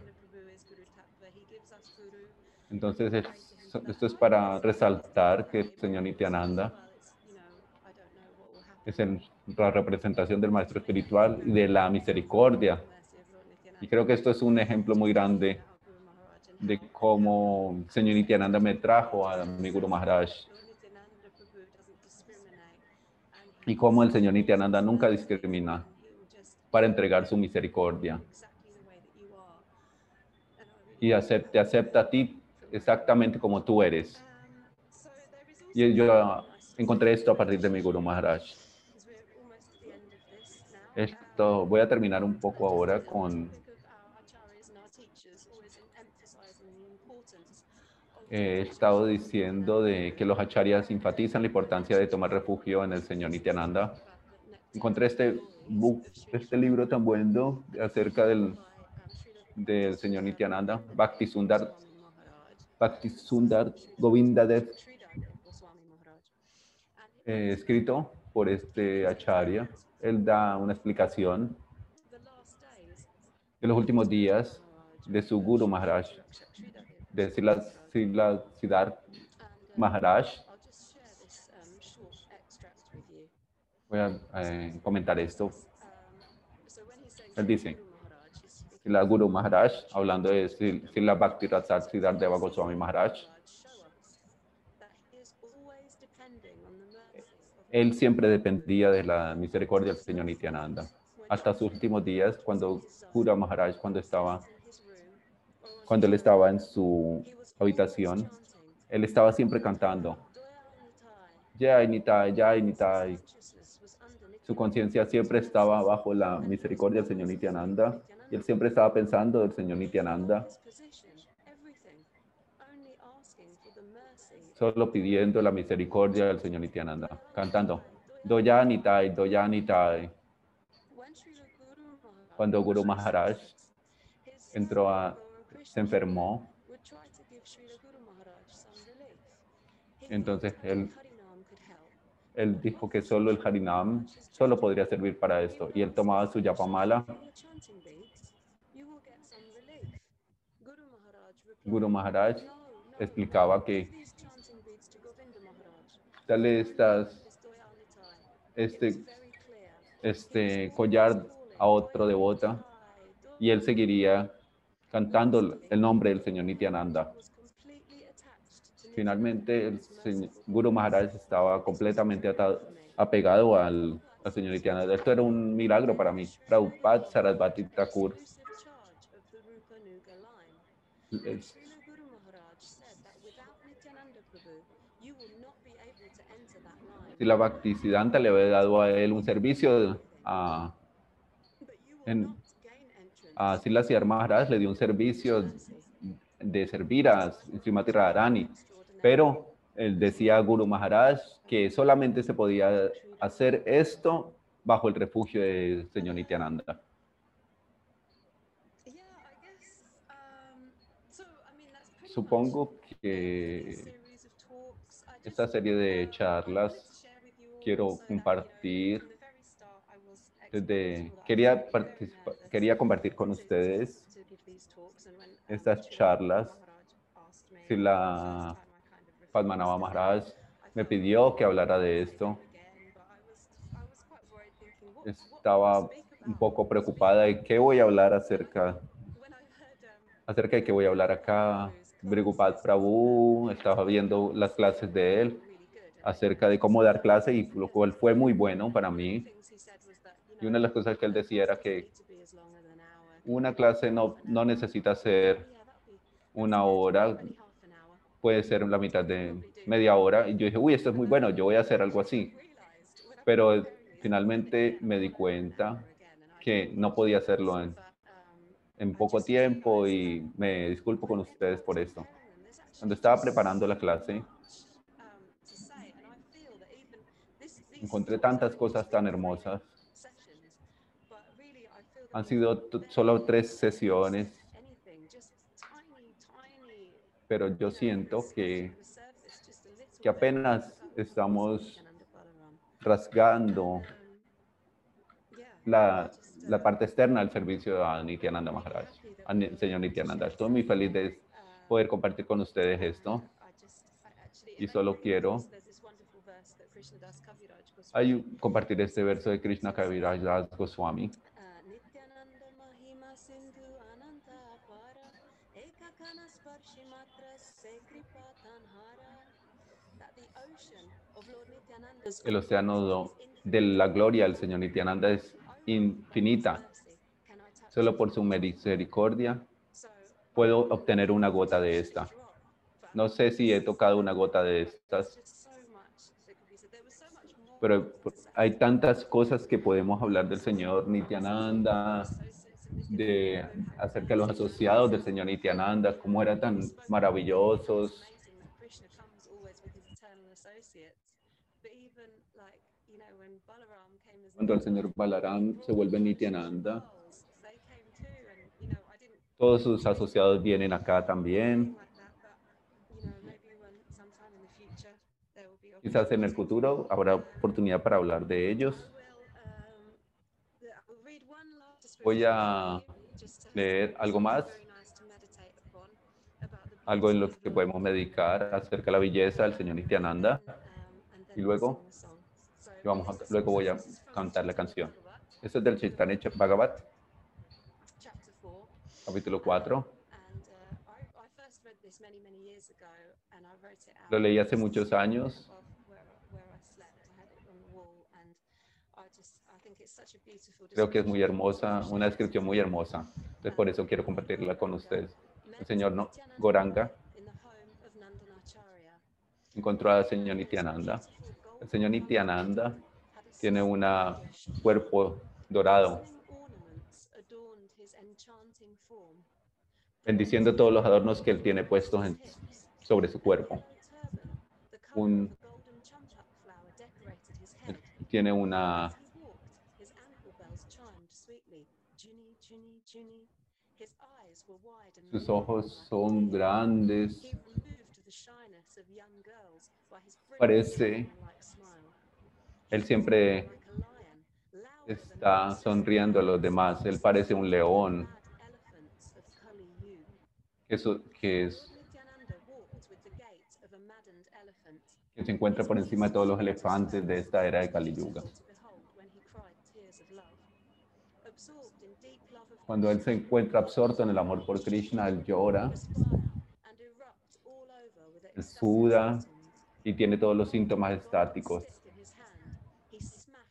Entonces, es- esto es para resaltar que el señor Nityananda es el- la representación del maestro espiritual y de la misericordia. Y creo que esto es un ejemplo muy grande de cómo el señor Nityananda me trajo a mi Guru Maharaj y cómo el señor Nityananda nunca discrimina para entregar su misericordia y te acepta a ti exactamente como tú eres. Y yo encontré esto a partir de mi Guru Maharaj. Esto, voy a terminar un poco ahora con he estado diciendo de que los acharyas enfatizan la importancia de tomar refugio en el señor Nityananda. Encontré este book, este libro tan bueno acerca del, del señor Nityananda, Bhakti Sundar, Bhakti Sundar Govindadev, eh, escrito por este acharya. Él da una explicación de los últimos días de su Guru Maharaj, de Srila, Srila Siddhartha Maharaj. Voy a eh, comentar esto. Él dice, Guru Maharaj, he's speaking La Guru Maharaj, hablando de Sri- Srila Bhakti Rasar Siddhardeva Goswami Maharaj, él siempre dependía de la misericordia del Señor Nityananda. Hasta sus últimos días, cuando Guru Maharaj, cuando estaba, cuando él estaba en su habitación, él estaba siempre cantando, Jai Nitai. Jai Nitai. Su conciencia siempre estaba bajo la misericordia del Señor Nityananda y él siempre estaba pensando del Señor Nityananda, solo pidiendo la misericordia del Señor Nityananda, cantando, Doya Nitai, Doya Nitai. When Srila Guru Maharaj Cuando Guru Maharaj entró se enfermó, Entonces, él- él dijo que solo el Harinam solo podría servir para esto. Y él tomaba su yapamala. Guru Maharaj "No, no, explicaba que dale estas, este, este collar a otro devota y él seguiría cantando el nombre del Señor Nityananda. Finalmente, el Guru Maharaj estaba completamente atado, apegado al, al Señor Nityananda. Esto era un milagro para mí. Prabhupada Sarasvati Thakur si la Bhaktisiddhanta le había dado a él un servicio a, en- a Maharaj, le dio un servicio de servir a Srimati Radharani, pero él decía a Guru Maharaj que solamente se podía hacer esto bajo el refugio del Señor Nityananda. Supongo que esta serie de charlas quiero compartir desde quería quería compartir con ustedes estas charlas. Si la Padmanabha Maharaj me pidió que hablara de esto. Estaba un poco preocupada de qué voy a hablar acerca, acerca de qué voy a hablar acá. Brigupad Prabhu, estaba viendo las clases de él acerca de cómo dar clase y lo cual fue muy bueno para mí. Y una de las cosas que él decía era que una clase no, no necesita ser una hora, puede ser la mitad de media hora. Y yo dije, uy, esto es muy bueno, yo voy a hacer algo así. Pero finalmente me di cuenta que no podía hacerlo en, en poco tiempo y me disculpo con ustedes por esto. Cuando estaba preparando la clase, encontré tantas cosas tan hermosas. Han sido solo tres sesiones, pero yo siento que, que apenas estamos rasgando la, la parte externa del servicio a Nityananda Maharaj, al señor Nityananda. Estoy muy feliz de poder compartir con ustedes esto. Y solo quiero compartir este verso de Krishna Kaviraj Das Goswami. El océano de la gloria del Señor Nityananda es infinita. Solo por su misericordia puedo obtener una gota de esta. No sé si he tocado una gota de estas, pero hay tantas cosas que podemos hablar del Señor Nityananda, de acerca de los asociados del Señor Nityananda, cómo eran tan maravillosos. Cuando el Señor Balaram se vuelve Nityananda, todos sus asociados vienen acá también. Quizás en el futuro habrá oportunidad para hablar de ellos. Voy a leer algo más. algo en lo que podemos meditar acerca de la belleza del Señor Nityananda. Y luego, vamos a- luego voy a cantar la canción. Esto es del Chaitanya Bhagavat, capítulo 4. Lo leí hace muchos años. Creo que es muy hermosa, una descripción muy hermosa. Entonces, por eso quiero compartirla con ustedes. El señor no, Goranga encontró al señor Nityananda. El señor Nityananda tiene un cuerpo dorado, bendiciendo todos los adornos que él tiene puestos en- sobre su cuerpo. Un- Tiene una Sus ojos son grandes. Parece- Él siempre está sonriendo a los demás. Él parece un león eso- que es- que se encuentra por encima de todos los elefantes de esta era de Kali Yuga. Cuando él se encuentra absorto en el amor por Krishna, él llora, él suda y tiene todos los síntomas estáticos.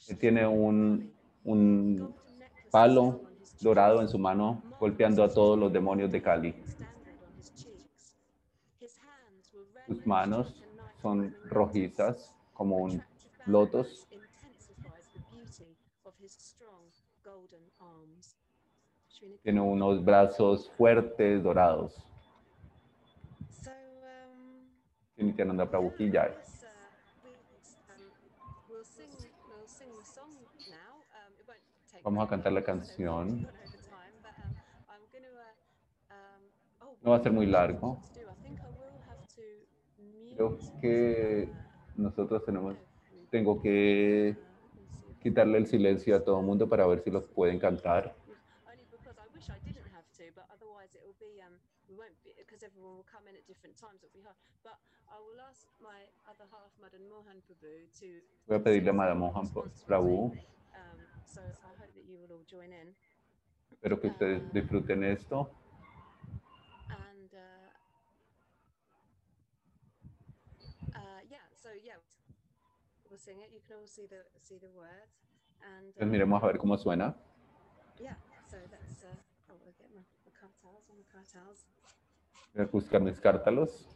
Él tiene un, un palo dorado en su mano, golpeando a todos los demonios de Kali. Sus manos son rojizas como un lotos. Tiene unos brazos fuertes dorados. um, Nityananda Prabhu Vamos a cantar la canción. No va a ser muy largo. Creo que nosotros tenemos, tengo que quitarle el silencio a todo el mundo para ver si los pueden cantar. Um. Voy a pedirle a Madame Mohan Prabhu, Um, so I hope that you will all join in. espero que ustedes disfruten esto. And uh, uh, yeah, so yeah, we'll sing it. You can all see the see the words. And Entonces um, miremos a ver cómo suena. yeah, so let's. We'll get my, my cartels on the cartels. Voy a buscar mis cártalos.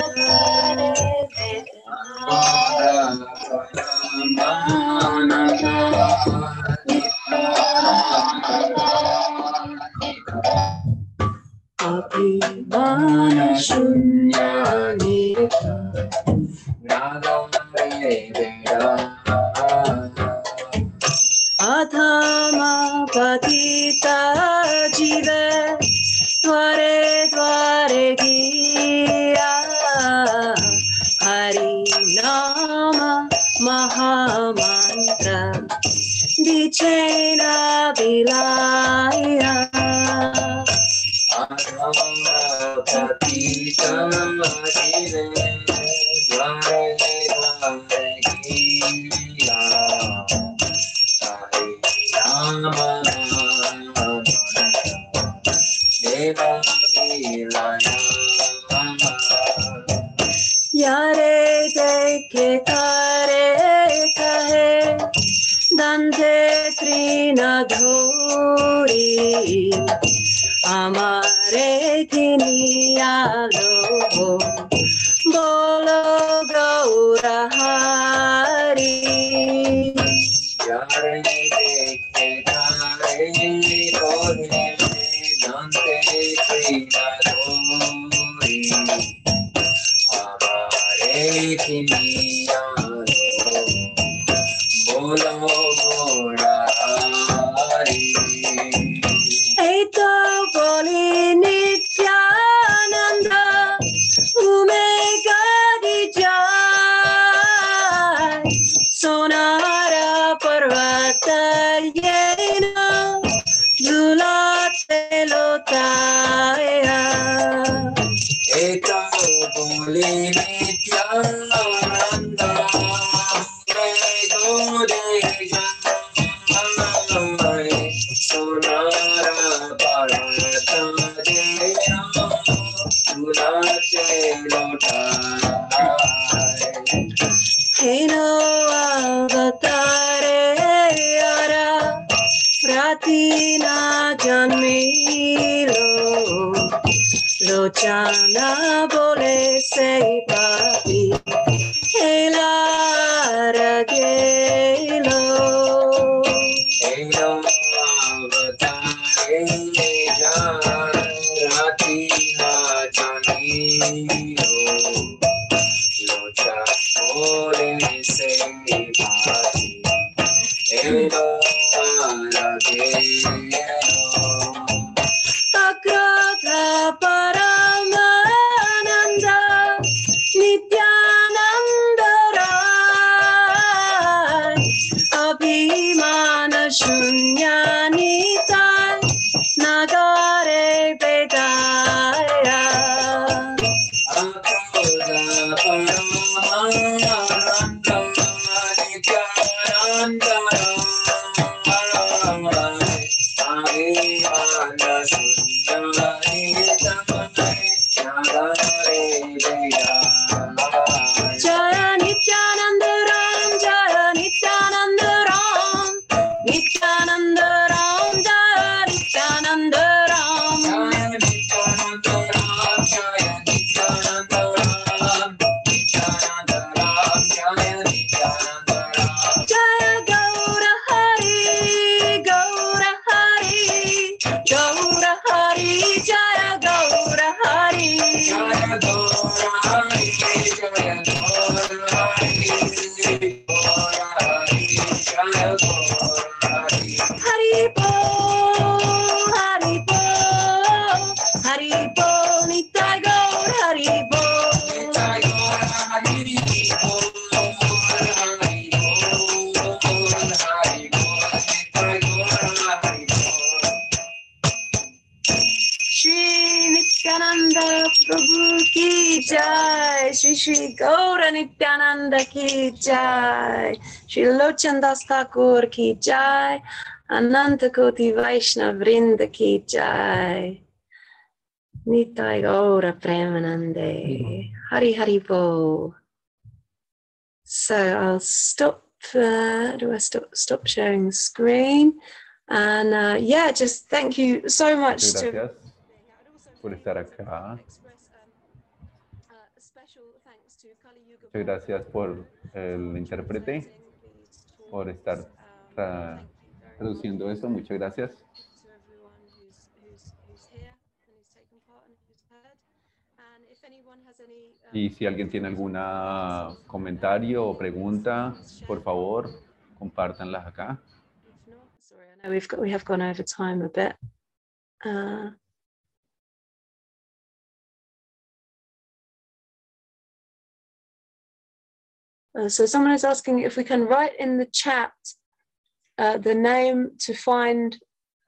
पतिता जीव त्वरे त्वरे महामन्त्र विचेन विलाया यारे Jaya Shri Lochandas Thakur Ki Jai Ananta Koti Vaishnav Vrinda Ki Jai. Nitai Gaura Premanande. Hari Hari Bo So I'll stop uh, do I stop stop sharing the screen? And uh, yeah just thank you so much Muchas to gracias. Por estar acá. Muchas gracias por el intérprete, por estar tra- traduciendo eso. Muchas gracias. Y si alguien tiene algún comentario o pregunta, por favor, compártanlas acá. We've got we have gone over time a bit. Uh, uh, so someone is asking if we can write in the chat uh, the name to find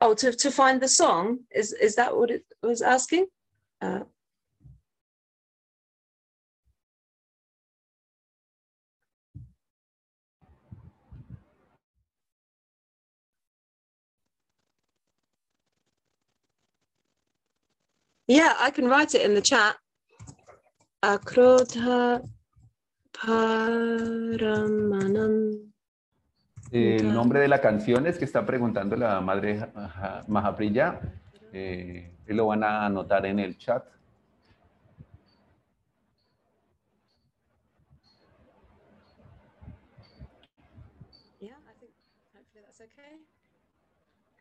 oh to, to find the song. Is is that what it was asking? Uh, yeah i can write it in the chat. Akrodha paramanam El nombre de la canción es que está preguntando la madre Maha- Mahapriya. Eh, lo van a anotar en el chat.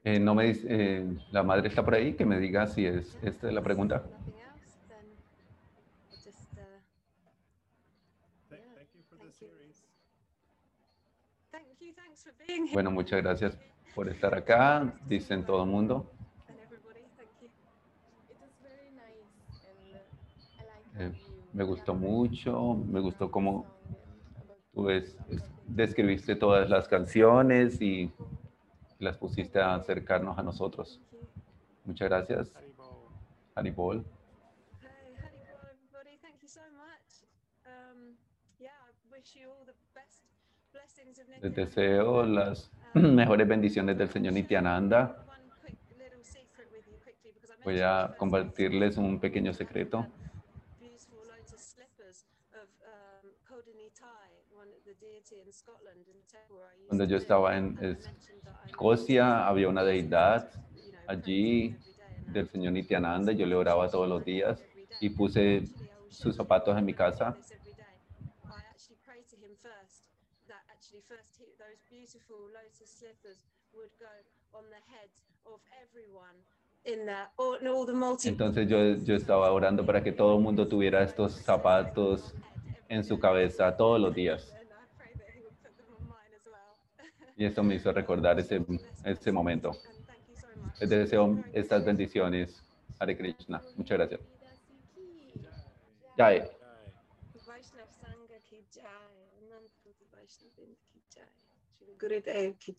Eh, no me dice, eh, la madre está por ahí, que me diga si es esta es la pregunta. Bueno, muchas gracias por estar acá, dicen todo el mundo. Eh, me gustó mucho, me gustó cómo tú es- es- describiste todas las canciones y las pusiste a acercarnos a nosotros. Muchas gracias, Haribo. Les deseo las mejores bendiciones del Señor Nityananda. Voy a compartirles un pequeño secreto. Cuando yo estaba en Escocia había una deidad allí del Señor Nityananda. Yo le oraba todos los días y puse sus zapatos en mi casa. Beautiful lotus slippers would go on the heads of everyone in the all, in all the multi Entonces yo, yo estaba orando para que todo el mundo tuviera estos zapatos en su cabeza todos los días. And I pray that he would put them on mine as well. Y esto me hizo recordar ese, ese momento. And thank you so much. Les deseo estas bendiciones. Hare Krishna. Muchas gracias. Jai. गुरुदेव की